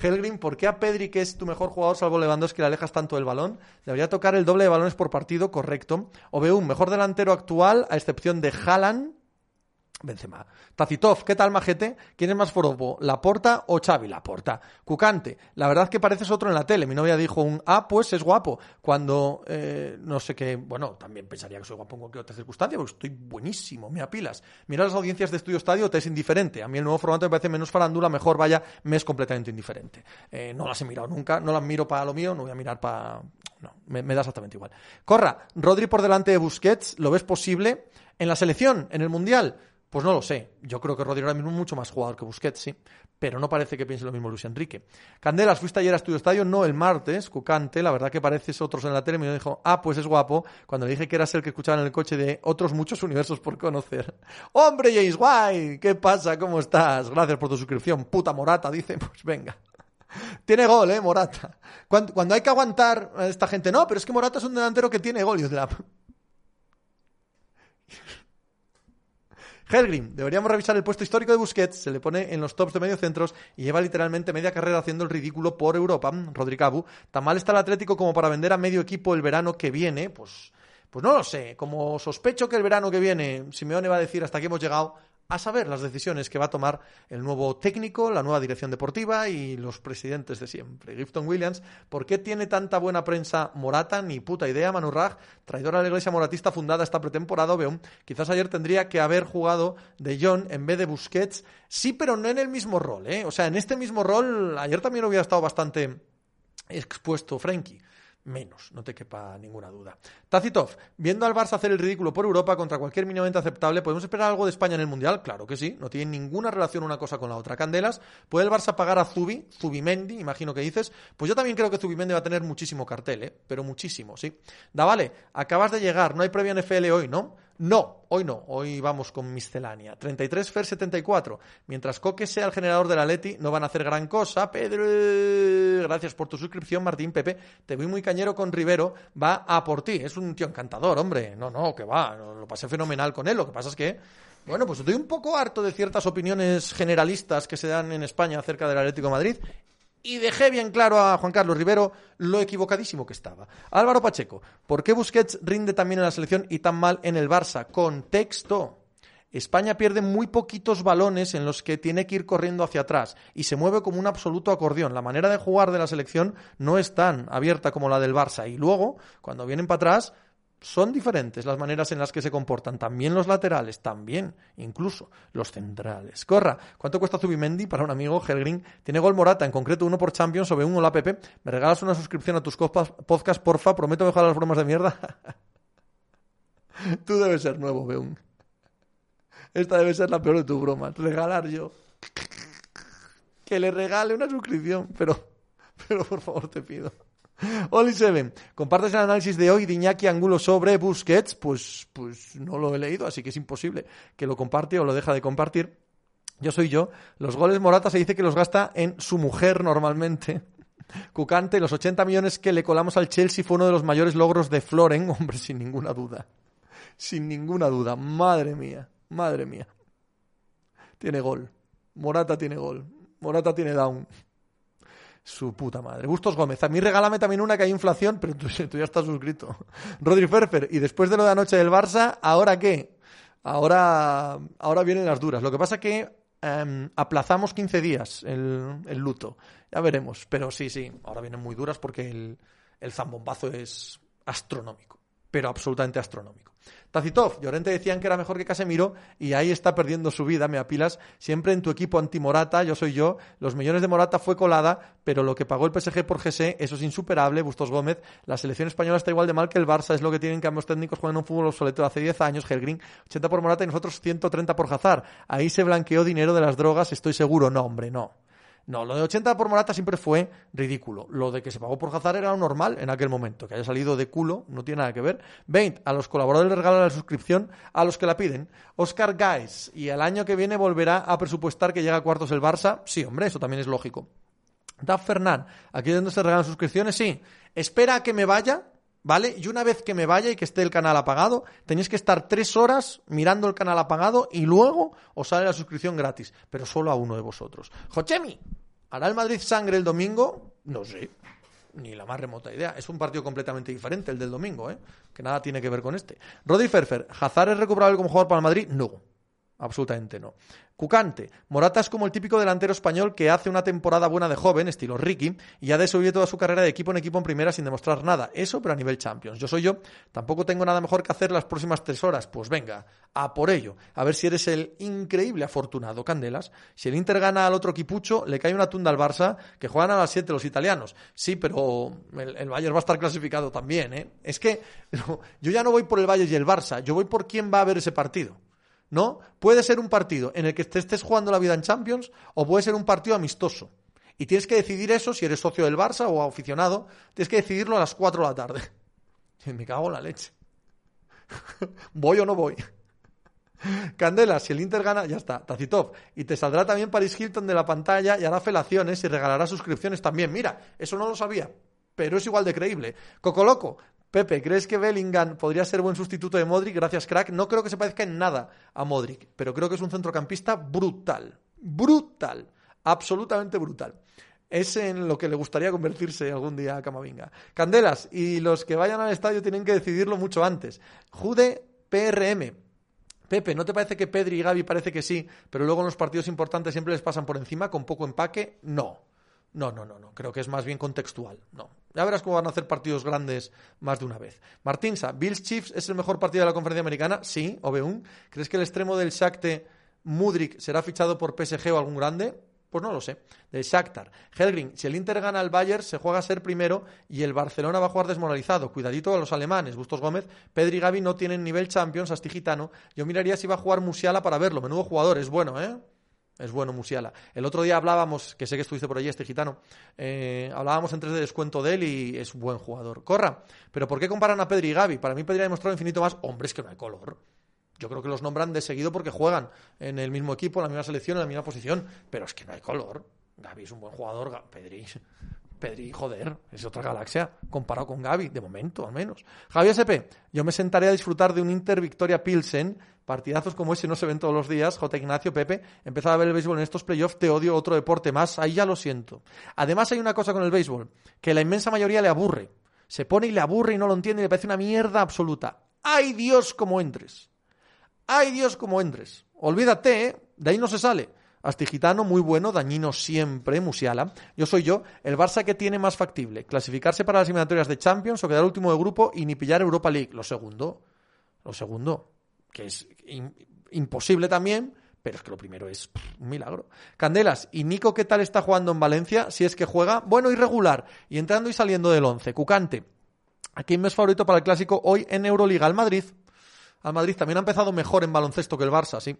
Helgrim, ¿por qué a Pedri, que es tu mejor jugador, salvo Lewandowski, le alejas tanto del balón? Debería tocar el doble de balones por partido, correcto. un mejor delantero actual, a excepción de Haaland, Benzema. Tacitov, ¿qué tal, majete? ¿Quién es más forobo, Laporta o Xavi? Laporta. Cucante, la verdad que pareces otro en la tele. Mi novia dijo un, ah, pues es guapo. Cuando, eh, no sé qué, bueno, también pensaría que soy guapo en cualquier otra circunstancia, porque estoy buenísimo, me apilas. Mira las audiencias de Estudio Estadio, te es indiferente. A mí el nuevo formato me parece menos farándula, mejor vaya, me es completamente indiferente. Eh, no las he mirado nunca, no las miro para lo mío, no voy a mirar para... No, me, me da exactamente igual. Corra, Rodri por delante de Busquets, ¿lo ves posible? En la selección, en el Mundial, pues no lo sé. Yo creo que Rodrigo ahora mismo es mucho más jugador que Busquets, sí. Pero no parece que piense lo mismo Luis Enrique. Candelas, fuiste ayer a Estudio Estadio, no el martes, Cucante, la verdad que pareces otros en la tele, me dijo, ah, pues es guapo, cuando le dije que eras el que escuchaba en el coche de otros muchos universos por conocer. ¡Hombre, James White! ¿Qué pasa? ¿Cómo estás? Gracias por tu suscripción. Puta Morata, dice, pues venga. Tiene gol, ¿eh? Morata. Cuando, cuando, hay que aguantar a esta gente, no, pero es que Morata es un delantero que tiene gol. Y. Helgrim, deberíamos revisar el puesto histórico de Busquets, se le pone en los tops de medio centros y lleva literalmente media carrera haciendo el ridículo por Europa. Rodrigabu, tan mal está el Atlético como para vender a medio equipo el verano que viene, pues, pues no lo sé. Como sospecho que el verano que viene Simeone va a decir hasta aquí hemos llegado, a saber las decisiones que va a tomar el nuevo técnico, la nueva dirección deportiva y los presidentes de siempre. Gifton Williams, ¿por qué tiene tanta buena prensa Morata? Ni puta idea, Manu Raj, traidora de la iglesia moratista fundada esta pretemporada, Obeum. Quizás ayer tendría que haber jugado de John en vez de Busquets. Sí, pero no en el mismo rol, ¿eh? O sea, en este mismo rol, ayer también hubiera estado bastante expuesto Frankie menos, no te quepa ninguna duda. Tacitov, viendo al Barça hacer el ridículo por Europa contra cualquier mínimamente aceptable, ¿podemos esperar algo de España en el Mundial? Claro que sí, no tiene ninguna relación una cosa con la otra. Candelas, ¿puede el Barça pagar a Zubi, Zubimendi, imagino que dices? Pues yo también creo que Zubimendi va a tener muchísimo cartel, ¿eh? pero muchísimo, sí. Da vale, acabas de llegar, no hay previa NFL hoy, ¿no? No, hoy no, hoy vamos con miscelánea. 33 Fer 74. Mientras Coque sea el generador de la Leti, no van a hacer gran cosa. Pedro, gracias por tu suscripción, Martín Pepe. Te voy muy cañero con Rivero, va a por ti. Es un tío encantador, hombre. No, no, que va, lo pasé fenomenal con él. Lo que pasa es que, bueno, pues estoy un poco harto de ciertas opiniones generalistas que se dan en España acerca del Atlético Madrid y dejé bien claro a Juan Carlos Rivero lo equivocadísimo que estaba. Álvaro Pacheco, ¿por qué Busquets rinde también en la selección y tan mal en el Barça? Contexto. España pierde muy poquitos balones en los que tiene que ir corriendo hacia atrás y se mueve como un absoluto acordeón. La manera de jugar de la selección no es tan abierta como la del Barça. Y luego, cuando vienen para atrás, son diferentes las maneras en las que se comportan. También los laterales, también, incluso los centrales. Corra, ¿cuánto cuesta Zubimendi para un amigo? Helgrin tiene gol Morata, en concreto uno por Champions sobre un Hola Pepe. ¿Me regalas una suscripción a tus podcasts, porfa? Prometo mejorar las bromas de mierda. Tú debes ser nuevo, Beun. Esta debe ser la peor de tus bromas. Regalar yo. Que le regale una suscripción, pero, pero por favor te pido. Oli Seven, ¿compartes el análisis de hoy de Iñaki Angulo sobre Busquets? Pues, pues no lo he leído, así que es imposible que lo comparte o lo deja de compartir. Yo soy yo. Los goles Morata se dice que los gasta en su mujer normalmente. Cucante, los 80 millones que le colamos al Chelsea fue uno de los mayores logros de Floren, hombre, sin ninguna duda. Sin ninguna duda. Madre mía, madre mía. Tiene gol. Morata tiene gol. Morata tiene down. Su puta madre. Bustos Gómez. A mí regálame también una que hay inflación, pero tú, ya estás suscrito. Rodri Ferfer. Y después de lo de anoche del Barça, ¿ahora qué? Ahora, ahora vienen las duras. Lo que pasa que em, aplazamos 15 días el, el, luto. Ya veremos. Pero sí, sí, ahora vienen muy duras porque el, el zambombazo es astronómico. Pero absolutamente astronómico. Tacitov, Llorente decían que era mejor que Casemiro y ahí está perdiendo su vida, me apilas. Siempre en tu equipo anti-Morata, yo soy yo. Los millones de Morata fue colada, pero lo que pagó el PSG por GC, eso es insuperable. Bustos Gómez, la selección española está igual de mal que el Barça, es lo que tienen que ambos técnicos juegan un fútbol obsoleto hace 10 años. Helgrin, 80 por Morata y nosotros 130 por Hazard. Ahí se blanqueó dinero de las drogas, estoy seguro. No, hombre, no. No, lo de 80 por Morata siempre fue ridículo. Lo de que se pagó por Hazard era normal en aquel momento. Que haya salido de culo no tiene nada que ver. 20. A los colaboradores les regalan la suscripción a los que la piden. Oscar Guys. Y el año que viene volverá a presupuestar que llega a cuartos el Barça. Sí, hombre, eso también es lógico. Daf Fernán. Aquí es donde se regalan suscripciones. Sí. Espera a que me vaya. ¿Vale? Y una vez que me vaya y que esté el canal apagado, tenéis que estar tres horas mirando el canal apagado y luego os sale la suscripción gratis, pero solo a uno de vosotros. Jochemi, ¿hará el Madrid sangre el domingo? No sé, ni la más remota idea. Es un partido completamente diferente el del domingo, ¿eh? que nada tiene que ver con este. Rodri Ferfer, ¿Hazard es recuperable como jugador para el Madrid? No, absolutamente no. Cucante. Morata es como el típico delantero español que hace una temporada buena de joven, estilo Ricky, y ya de eso toda su carrera de equipo en equipo en primera sin demostrar nada. Eso, pero a nivel Champions. Yo soy yo, tampoco tengo nada mejor que hacer las próximas tres horas. Pues venga, a por ello. A ver si eres el increíble afortunado, Candelas. Si el Inter gana al otro equipucho, le cae una tunda al Barça, que juegan a las siete los italianos. Sí, pero el, el Bayern va a estar clasificado también, ¿eh? Es que yo ya no voy por el Bayern y el Barça, yo voy por quién va a ver ese partido. ¿No? Puede ser un partido en el que te estés jugando la vida en Champions o puede ser un partido amistoso. Y tienes que decidir eso si eres socio del Barça o aficionado. Tienes que decidirlo a las 4 de la tarde. Me cago en la leche. ¿Voy o no voy? Candela, si el Inter gana, ya está, Tacitov. Y te saldrá también Paris Hilton de la pantalla y hará felaciones y regalará suscripciones también. Mira, eso no lo sabía, pero es igual de creíble. Cocoloco, Pepe, ¿crees que Bellingham podría ser buen sustituto de Modric? Gracias, crack. No creo que se parezca en nada a Modric, pero creo que es un centrocampista brutal. Brutal. Absolutamente brutal. Es en lo que le gustaría convertirse algún día a Camavinga. Candelas, y los que vayan al estadio tienen que decidirlo mucho antes. Jude PRM. Pepe, ¿no te parece que Pedri y Gaby parece que sí, pero luego en los partidos importantes siempre les pasan por encima con poco empaque? No. No, no, no, no. Creo que es más bien contextual. No. Ya verás cómo van a hacer partidos grandes más de una vez. Martinsa, ¿Bills Chiefs es el mejor partido de la conferencia americana? Sí, Obeun. ¿Crees que el extremo del Shakhtar Mudrik será fichado por PSG o algún grande? Pues no lo sé. Del Shakhtar. Helgrin, si el Inter gana al Bayern, se juega a ser primero y el Barcelona va a jugar desmoralizado. Cuidadito a los alemanes. Bustos Gómez, Pedri y Gavi no tienen nivel Champions, Astigitano. Yo miraría si va a jugar Musiala para verlo. Menudo jugador, es bueno, ¿eh? Es bueno Musiala. El otro día hablábamos, que sé que estuviste por allí, este gitano, eh, hablábamos en tres de descuento de él y es buen jugador. Corra, pero ¿por qué comparan a Pedri y Gaby? Para mí Pedri ha demostrado infinito más. Hombre, es que no hay color. Yo creo que los nombran de seguido porque juegan en el mismo equipo, en la misma selección, en la misma posición, pero es que no hay color. Gaby es un buen jugador, Pedri Pedri, joder, es otra galaxia comparado con Gaby, de momento al menos. Javier SP, yo me sentaré a disfrutar de un Inter Victoria Pilsen, partidazos como ese no se ven todos los días. J. Ignacio, Pepe, empezaba a ver el béisbol en estos playoffs, te odio otro deporte más, ahí ya lo siento. Además hay una cosa con el béisbol, que la inmensa mayoría le aburre. Se pone y le aburre y no lo entiende y le parece una mierda absoluta. ¡Ay Dios como entres! ¡Ay Dios como entres! Olvídate, ¿eh? de ahí no se sale. Astigitano, muy bueno, dañino siempre, Musiala. Yo soy yo, el Barça que tiene más factible, clasificarse para las eliminatorias de Champions o quedar último de grupo y ni pillar Europa League. Lo segundo, lo segundo, que es imposible también, pero es que lo primero es un milagro. Candelas, ¿y Nico qué tal está jugando en Valencia? Si es que juega, bueno, irregular, y entrando y saliendo del 11. Cucante, aquí mes favorito para el clásico hoy en Euroliga, al Madrid. Al Madrid también ha empezado mejor en baloncesto que el Barça, sí.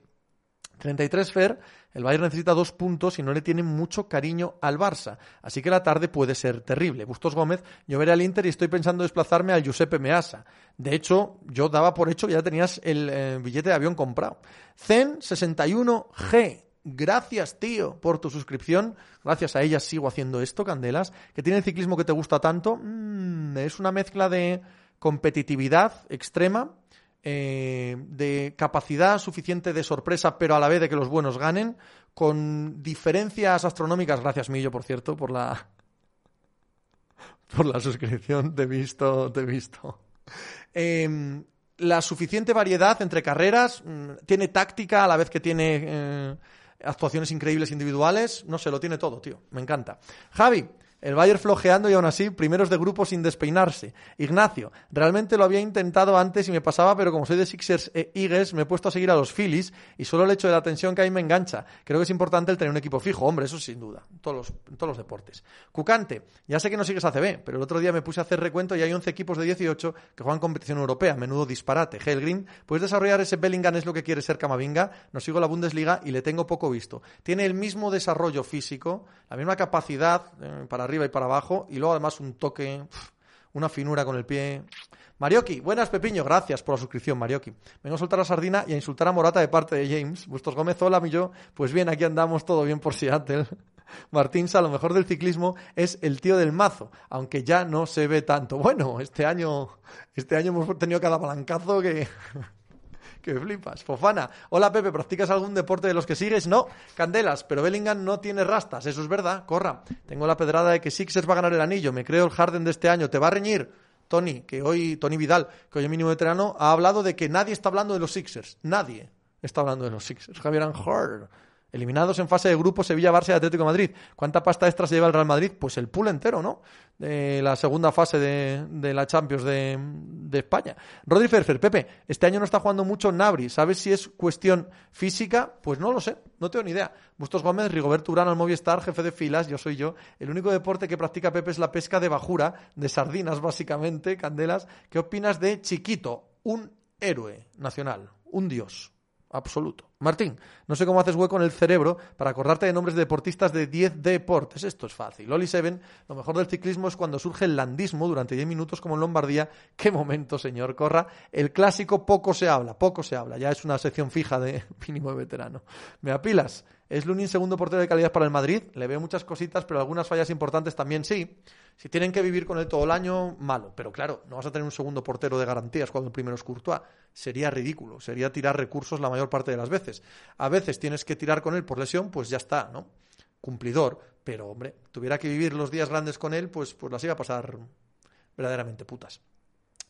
33 Fer, el Bayern necesita dos puntos y no le tiene mucho cariño al Barça. Así que la tarde puede ser terrible. Bustos Gómez, yo veré al Inter y estoy pensando desplazarme al Giuseppe Measa. De hecho, yo daba por hecho que ya tenías el eh, billete de avión comprado. Zen61G. Gracias, tío, por tu suscripción. Gracias a ella sigo haciendo esto, Candelas. Que tiene el ciclismo que te gusta tanto. Mm, es una mezcla de competitividad extrema eh, de capacidad suficiente de sorpresa, pero a la vez de que los buenos ganen, con diferencias astronómicas, gracias Millo, por cierto, por la por la suscripción, te he visto, te he visto. Em, la suficiente variedad entre carreras, mm, tiene táctica a la vez que tiene eh, actuaciones increíbles individuales, no sé, lo tiene todo, tío, me encanta. Javi, el Bayern flojeando y aún así, primeros de grupo sin despeinarse. Ignacio, realmente lo había intentado antes y me pasaba, pero como soy de Sixers e Eagles, me he puesto a seguir a los Phillies y solo el hecho de la tensión que ahí me engancha. Creo que es importante el tener un equipo fijo, hombre, eso sin duda, en todos los, todos los deportes. Cucante, ya sé que no sigues ACB, pero el otro día me puse a hacer recuento y hay 11 equipos de 18 que juegan competición europea, menudo disparate. Helgrim, ¿puedes desarrollar ese Bellingham es lo que quiere ser Camavinga? No sigo la Bundesliga y le tengo poco visto. Tiene el mismo desarrollo físico, la misma capacidad eh, para arriba y para abajo, y luego además un toque, una finura con el pie. Marioki, buenas Pepiño, gracias por la suscripción, Marioki. Vengo a soltar la sardina y a insultar a Morata de parte de James. Bustos Gómez, hola, mi yo. Pues bien, aquí andamos, todo bien por Seattle. Martín Sa, lo mejor del ciclismo es el tío del mazo, aunque ya no se ve tanto. Bueno, este año, este año hemos tenido cada palancazo que que flipas. Fofana. Hola Pepe, ¿practicas algún deporte de los que sigues? No. Candelas, pero Bellingham no tiene rastas. Eso es verdad. Corra. Tengo la pedrada de que Sixers va a ganar el anillo. Me creo el Harden de este año. ¿Te va a reñir? Tony, que hoy, Tony Vidal, que hoy es mínimo veterano, ha hablado de que nadie está hablando de los Sixers. Nadie está hablando de los Sixers. Javier Anjor. Eliminados en fase de grupo Sevilla, Barça y Atlético Madrid. ¿Cuánta pasta extra se lleva el Real Madrid? Pues el pool entero, ¿no? De la segunda fase de, la Champions de, España. Rodri Ferfer, Pepe, este año no está jugando mucho Nabri. ¿Sabes si es cuestión física? Pues no lo sé, no tengo ni idea. Bustos Gómez, Rigoberto Urán al Movistar, jefe de filas, yo soy yo. El único deporte que practica Pepe es la pesca de bajura, de sardinas básicamente, candelas. ¿Qué opinas de Chiquito? Un héroe nacional, un dios absoluto. Martín, no sé cómo haces hueco en el cerebro para acordarte de nombres de deportistas de 10 deportes. Esto es fácil. Oli Seven, lo mejor del ciclismo es cuando surge el landismo durante 10 minutos como en Lombardía. Qué momento, señor Corra. El clásico poco se habla, poco se habla. Ya es una sección fija de mínimo de veterano. ¿Me apilas? ¿Es Lunin segundo portero de calidad para el Madrid? Le veo muchas cositas, pero algunas fallas importantes también sí. Si tienen que vivir con él todo el año, malo. Pero claro, no vas a tener un segundo portero de garantías cuando el primero es Courtois. Sería ridículo. Sería tirar recursos la mayor parte de las veces. A veces tienes que tirar con él por lesión, pues ya está, ¿no? Cumplidor. Pero, hombre, tuviera que vivir los días grandes con él, pues, pues las iba a pasar verdaderamente putas.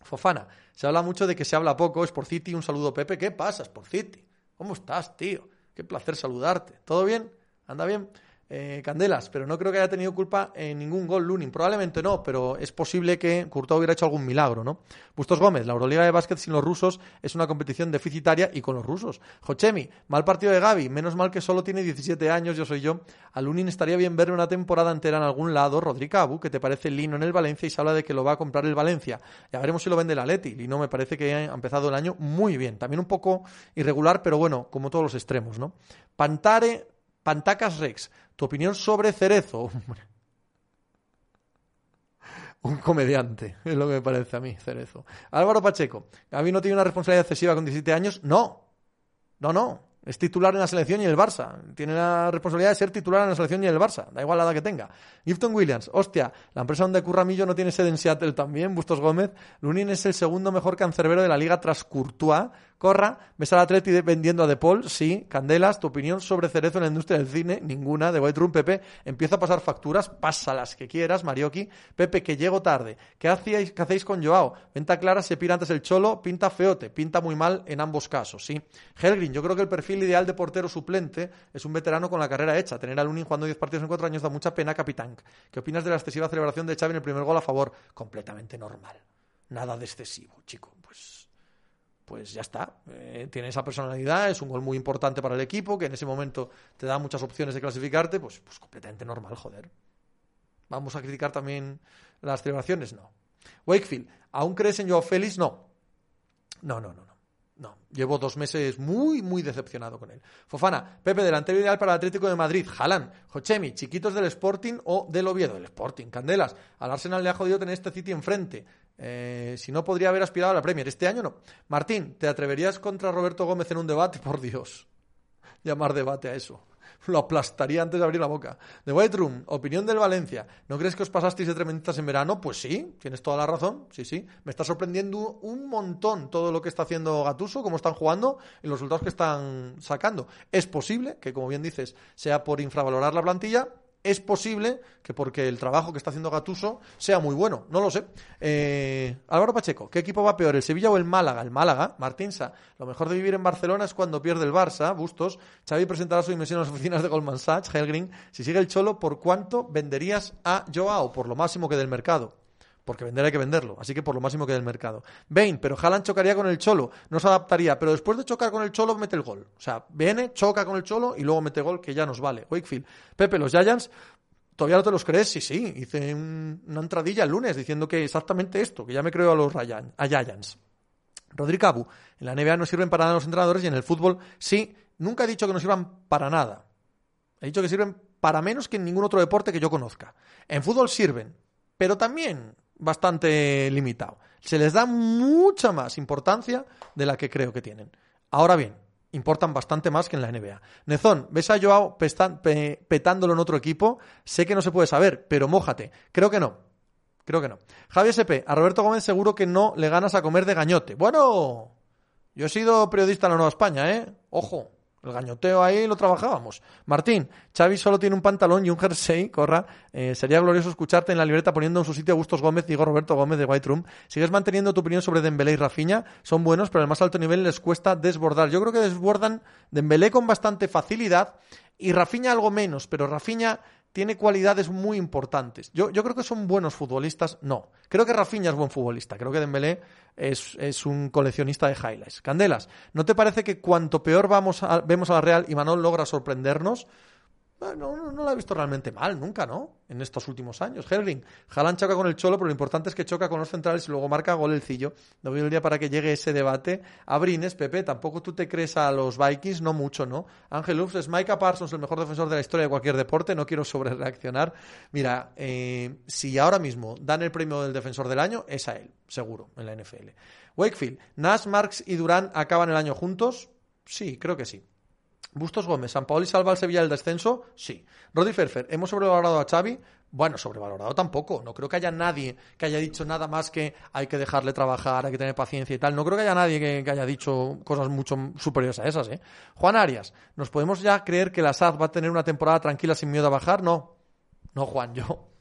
Fofana, se habla mucho de que se habla poco, es por City, un saludo Pepe, ¿qué pasa? Es por City. ¿Cómo estás, tío? Qué placer saludarte. ¿Todo bien? ¿Anda bien? Eh, Candelas, pero no creo que haya tenido culpa en ningún gol Lunin. Probablemente no, pero es posible que Courtois hubiera hecho algún milagro, ¿no? Bustos Gómez, la Euroliga de básquet sin los rusos es una competición deficitaria y con los rusos. Jochemi, mal partido de Gaby, menos mal que solo tiene 17 años, yo soy yo. A Lunin estaría bien ver una temporada entera en algún lado. Rodrigo Abu, que te parece Lino en el Valencia y se habla de que lo va a comprar el Valencia. Ya veremos si lo vende el Atleti. Lino me parece que ha empezado el año muy bien. También un poco irregular, pero bueno, como todos los extremos, ¿no? Pantare, Pantacas Rex, tu opinión sobre Cerezo. Un comediante, es lo que me parece a mí, Cerezo. Álvaro Pacheco, ¿a mí no tiene una responsabilidad excesiva con 17 años? No, no, no. Es titular en la selección y en el Barça. Tiene la responsabilidad de ser titular en la selección y en el Barça. Da igual la edad que tenga. Gifton Williams. Hostia, la empresa donde Curramillo no tiene sede en Seattle también. Bustos Gómez. Lunin es el segundo mejor cancerbero de la liga tras Courtois Corra, ves al Atleti vendiendo a De Paul, sí. Candelas, tu opinión sobre Cerezo en la industria del cine, ninguna. De White Room, Pepe, empieza a pasar facturas, pasa las que quieras, Marioki. Pepe, que llego tarde. ¿Qué, hacíais, qué hacéis con Joao? Venta clara, se pira antes el cholo, pinta feote, pinta muy mal en ambos casos, sí. Helgrin, yo creo que el perfil ideal de portero suplente es un veterano con la carrera hecha. Tener a Lunin jugando 10 partidos en 4 años da mucha pena, capitán. ¿Qué opinas de la excesiva celebración de Xavi en el primer gol a favor? Completamente normal. Nada de excesivo, chico. Pues pues ya está. Eh, tiene esa personalidad, es un gol muy importante para el equipo, que en ese momento te da muchas opciones de clasificarte, pues, pues completamente normal, joder. ¿Vamos a criticar también las celebraciones? No. Wakefield, ¿aún crees en Joao Félix? No. No, no, no, no. No, llevo dos meses muy, muy decepcionado con él. Fofana, Pepe, delantero ideal para el Atlético de Madrid. Jalan, Jochemi, chiquitos del Sporting o del Oviedo. El Sporting, Candelas. Al Arsenal le ha jodido tener este City enfrente. Eh, si no, podría haber aspirado a la Premier. Este año no. Martín, ¿te atreverías contra Roberto Gómez en un debate? Por Dios. Llamar debate a eso. Lo aplastaría antes de abrir la boca. The White Room, opinión del Valencia. ¿No crees que os pasasteis de tremenditas en verano? Pues sí, tienes toda la razón. Sí, sí. Me está sorprendiendo un montón todo lo que está haciendo Gatuso, cómo están jugando y los resultados que están sacando. Es posible que, como bien dices, sea por infravalorar la plantilla, es posible que porque el trabajo que está haciendo Gatuso sea muy bueno, no lo sé. Eh, Álvaro Pacheco, ¿qué equipo va peor, el Sevilla o el Málaga? El Málaga, Martinsa. Lo mejor de vivir en Barcelona es cuando pierde el Barça, Bustos. Xavi presentará su inversión en las oficinas de Goldman Sachs, Helgrin. Si sigue el Cholo, ¿por cuánto venderías a Joao? Por lo máximo que del mercado porque vender hay que venderlo, así que por lo máximo que del mercado. Bain, pero Haaland chocaría con el Cholo, no se adaptaría, pero después de chocar con el Cholo mete el gol. O sea, viene, choca con el Cholo y luego mete gol que ya nos vale. Wakefield, Pepe, los Giants, ¿todavía no te los crees? Sí, sí, hice una entradilla el lunes diciendo que exactamente esto, que ya me creo a los Giants. Rodrigo Abu, en la NBA no sirven para nada los entrenadores y en el fútbol sí, nunca he dicho que no sirvan para nada. He dicho que sirven para menos que en ningún otro deporte que yo conozca. En fútbol sirven, pero también bastante limitado. Se les da mucha más importancia de la que creo que tienen. Ahora bien, importan bastante más que en la NBA. Nezón, ¿ves a Joao petándolo en otro equipo? Sé que no se puede saber, pero mójate. Creo que no. Creo que no. Javier SP, a Roberto Gómez seguro que no le ganas a comer de gañote. Bueno, yo he sido periodista en la Nueva España, ¿eh? Ojo. El gañoteo ahí lo trabajábamos. Martín, Xavi solo tiene un pantalón y un jersey, corra. Eh, sería glorioso escucharte en la libreta poniendo en su sitio a Gustos Gómez, digo Roberto Gómez de White Room. Sigues manteniendo tu opinión sobre Dembélé y Rafinha. Son buenos, pero al más alto nivel les cuesta desbordar. Yo creo que desbordan Dembélé con bastante facilidad y Rafinha algo menos, pero Rafinha tiene cualidades muy importantes. Yo, yo creo que son buenos futbolistas, no. Creo que Rafinha es buen futbolista, creo que Dembélé es, es un coleccionista de highlights. Candelas, ¿no te parece que cuanto peor vamos vemos a la Real y Manol logra sorprendernos? No, no, no, la he visto realmente mal, nunca, ¿no? En estos últimos años. Herling, Jalan choca con el Cholo, pero lo importante es que choca con los centrales y luego marca gol el Cillo. No el día para que llegue ese debate. Abrines, Pepe, tampoco tú te crees a los Vikings, no mucho, ¿no? Ángel Ufs, es Micah Parsons el mejor defensor de la historia de cualquier deporte, no quiero sobrereaccionar. Mira, eh, si ahora mismo dan el premio del defensor del año, es a él, seguro, en la NFL. Wakefield, Nash, Marks y Durán acaban el año juntos. Sí, creo que sí. Bustos Gómez, San Paolo y salva al Sevilla del descenso, sí. Rodi Ferfer, ¿hemos sobrevalorado a Xavi? Bueno, sobrevalorado tampoco. No creo que haya nadie que haya dicho nada más que hay que dejarle trabajar, hay que tener paciencia y tal. No creo que haya nadie que, haya dicho cosas mucho superiores a esas, ¿eh? Juan Arias, ¿nos podemos ya creer que la SAD va a tener una temporada tranquila sin miedo a bajar? No. No, Juan, yo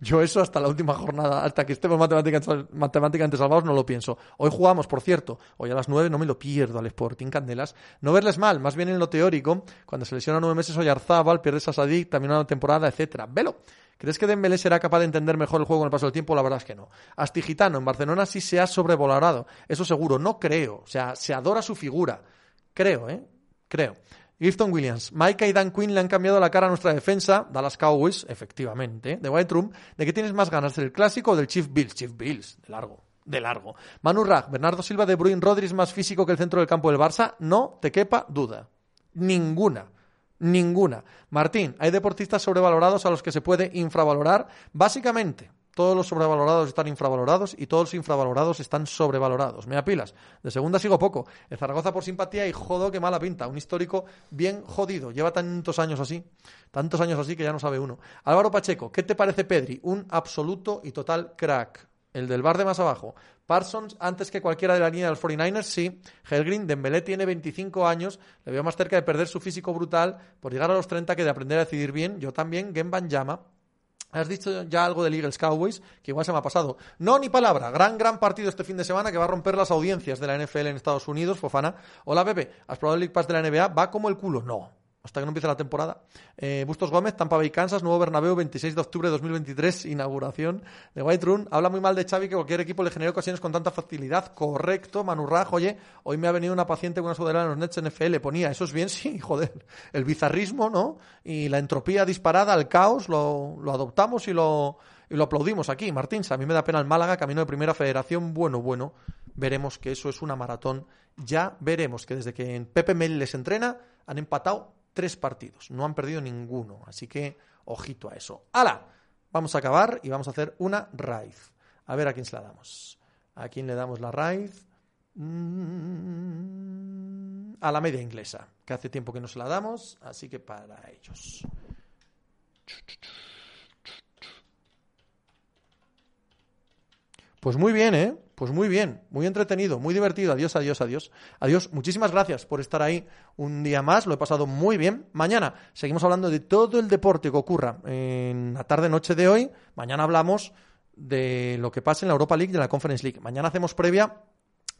yo eso hasta la última jornada, hasta que estemos matemáticamente salvados, no lo pienso. Hoy jugamos, por cierto, hoy a las nueve no me lo pierdo al Sporting Candelas. No verles mal, más bien en lo teórico, cuando se lesiona nueve meses hoy Arzábal, pierdes a Sadik, también una temporada, etcétera. Velo. ¿Crees que Dembélé será capaz de entender mejor el juego con el paso del tiempo? La verdad es que no. Astigitano, en Barcelona sí se ha sobrevolado, eso seguro. No creo. O sea, se adora su figura. Creo, ¿eh? Creo. Gifton Williams, Micah y Dan Quinn le han cambiado la cara a nuestra defensa, Dallas Cowboys, efectivamente, de White Room. ¿De qué tienes más ganas, del clásico o del Chief Bills? Chief Bills, de largo, de largo. Manu Rag, Bernardo Silva de Bruin Rodríguez más físico que el centro del campo del Barça, no te quepa duda. Ninguna. Ninguna. Martín, hay deportistas sobrevalorados a los que se puede infravalorar, básicamente todos los sobrevalorados están infravalorados y todos los infravalorados están sobrevalorados. Me apilas. De segunda sigo poco. El Zaragoza por simpatía y jodo que mala pinta. Un histórico bien jodido. Lleva tantos años así. Tantos años así que ya no sabe uno. Álvaro Pacheco, ¿qué te parece Pedri? Un absoluto y total crack. El del bar de más abajo. Parsons antes que cualquiera de la línea de los 49ers, sí. Helgrin, Dembélé tiene 25 años, le veo más cerca de perder su físico brutal por llegar a los 30 que de aprender a decidir bien. Yo también, Gemban llama. Has dicho ya algo del Eagles Cowboys, que igual se me ha pasado. No, ni palabra. Gran, gran partido este fin de semana que va a romper las audiencias de la NFL en Estados Unidos. Fofana. Hola, Pepe. ¿Has probado el League Pass de la NBA? Va como el culo. No hasta que no empiece la temporada. Eh, Bustos Gómez, Tampa Bay, Kansas, nuevo Bernabéu, 26 de octubre de 2023, inauguración de White Room. Habla muy mal de Xavi que cualquier equipo le genere ocasiones con tanta facilidad. Correcto, Manurraj, oye, hoy me ha venido una paciente con una sudadera en los Nets NFL, ponía, eso es bien, sí, joder, el bizarrismo, ¿no? Y la entropía disparada, el caos, lo, adoptamos y lo, y lo aplaudimos aquí. Martín, a mí me da pena el Málaga, camino de primera federación, bueno, bueno, veremos que eso es una maratón. Ya veremos que desde que Pepe Mel les entrena, han empatado tres partidos, no han perdido ninguno, así que ojito a eso. ¡Hala! Vamos a acabar y vamos a hacer una raíz. A ver a quién se la damos. ¿A quién le damos la raíz? Mm, a la media inglesa, que hace tiempo que no se la damos, así que para ellos. Pues muy bien, ¿eh? Pues muy bien, muy entretenido, muy divertido. Adiós, adiós, adiós. Adiós, muchísimas gracias por estar ahí un día más. Lo he pasado muy bien. Mañana seguimos hablando de todo el deporte que ocurra en la tarde-noche de hoy. Mañana hablamos de lo que pasa en la Europa League y de la Conference League. Mañana hacemos previa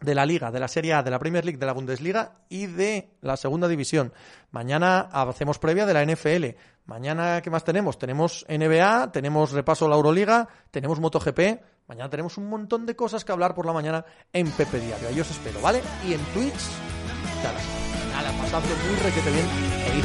de la Liga, de la Serie A, de la Premier League, de la Bundesliga y de la Segunda División. Mañana hacemos previa de la NFL. Mañana, ¿qué más tenemos? Tenemos NBA, tenemos repaso de la Euroliga, tenemos MotoGP. Mañana tenemos un montón de cosas que hablar por la mañana en Pepe Diario. Ahí os espero, ¿vale? Y en Twitch, nada, nada, pasadlo muy requete bien e id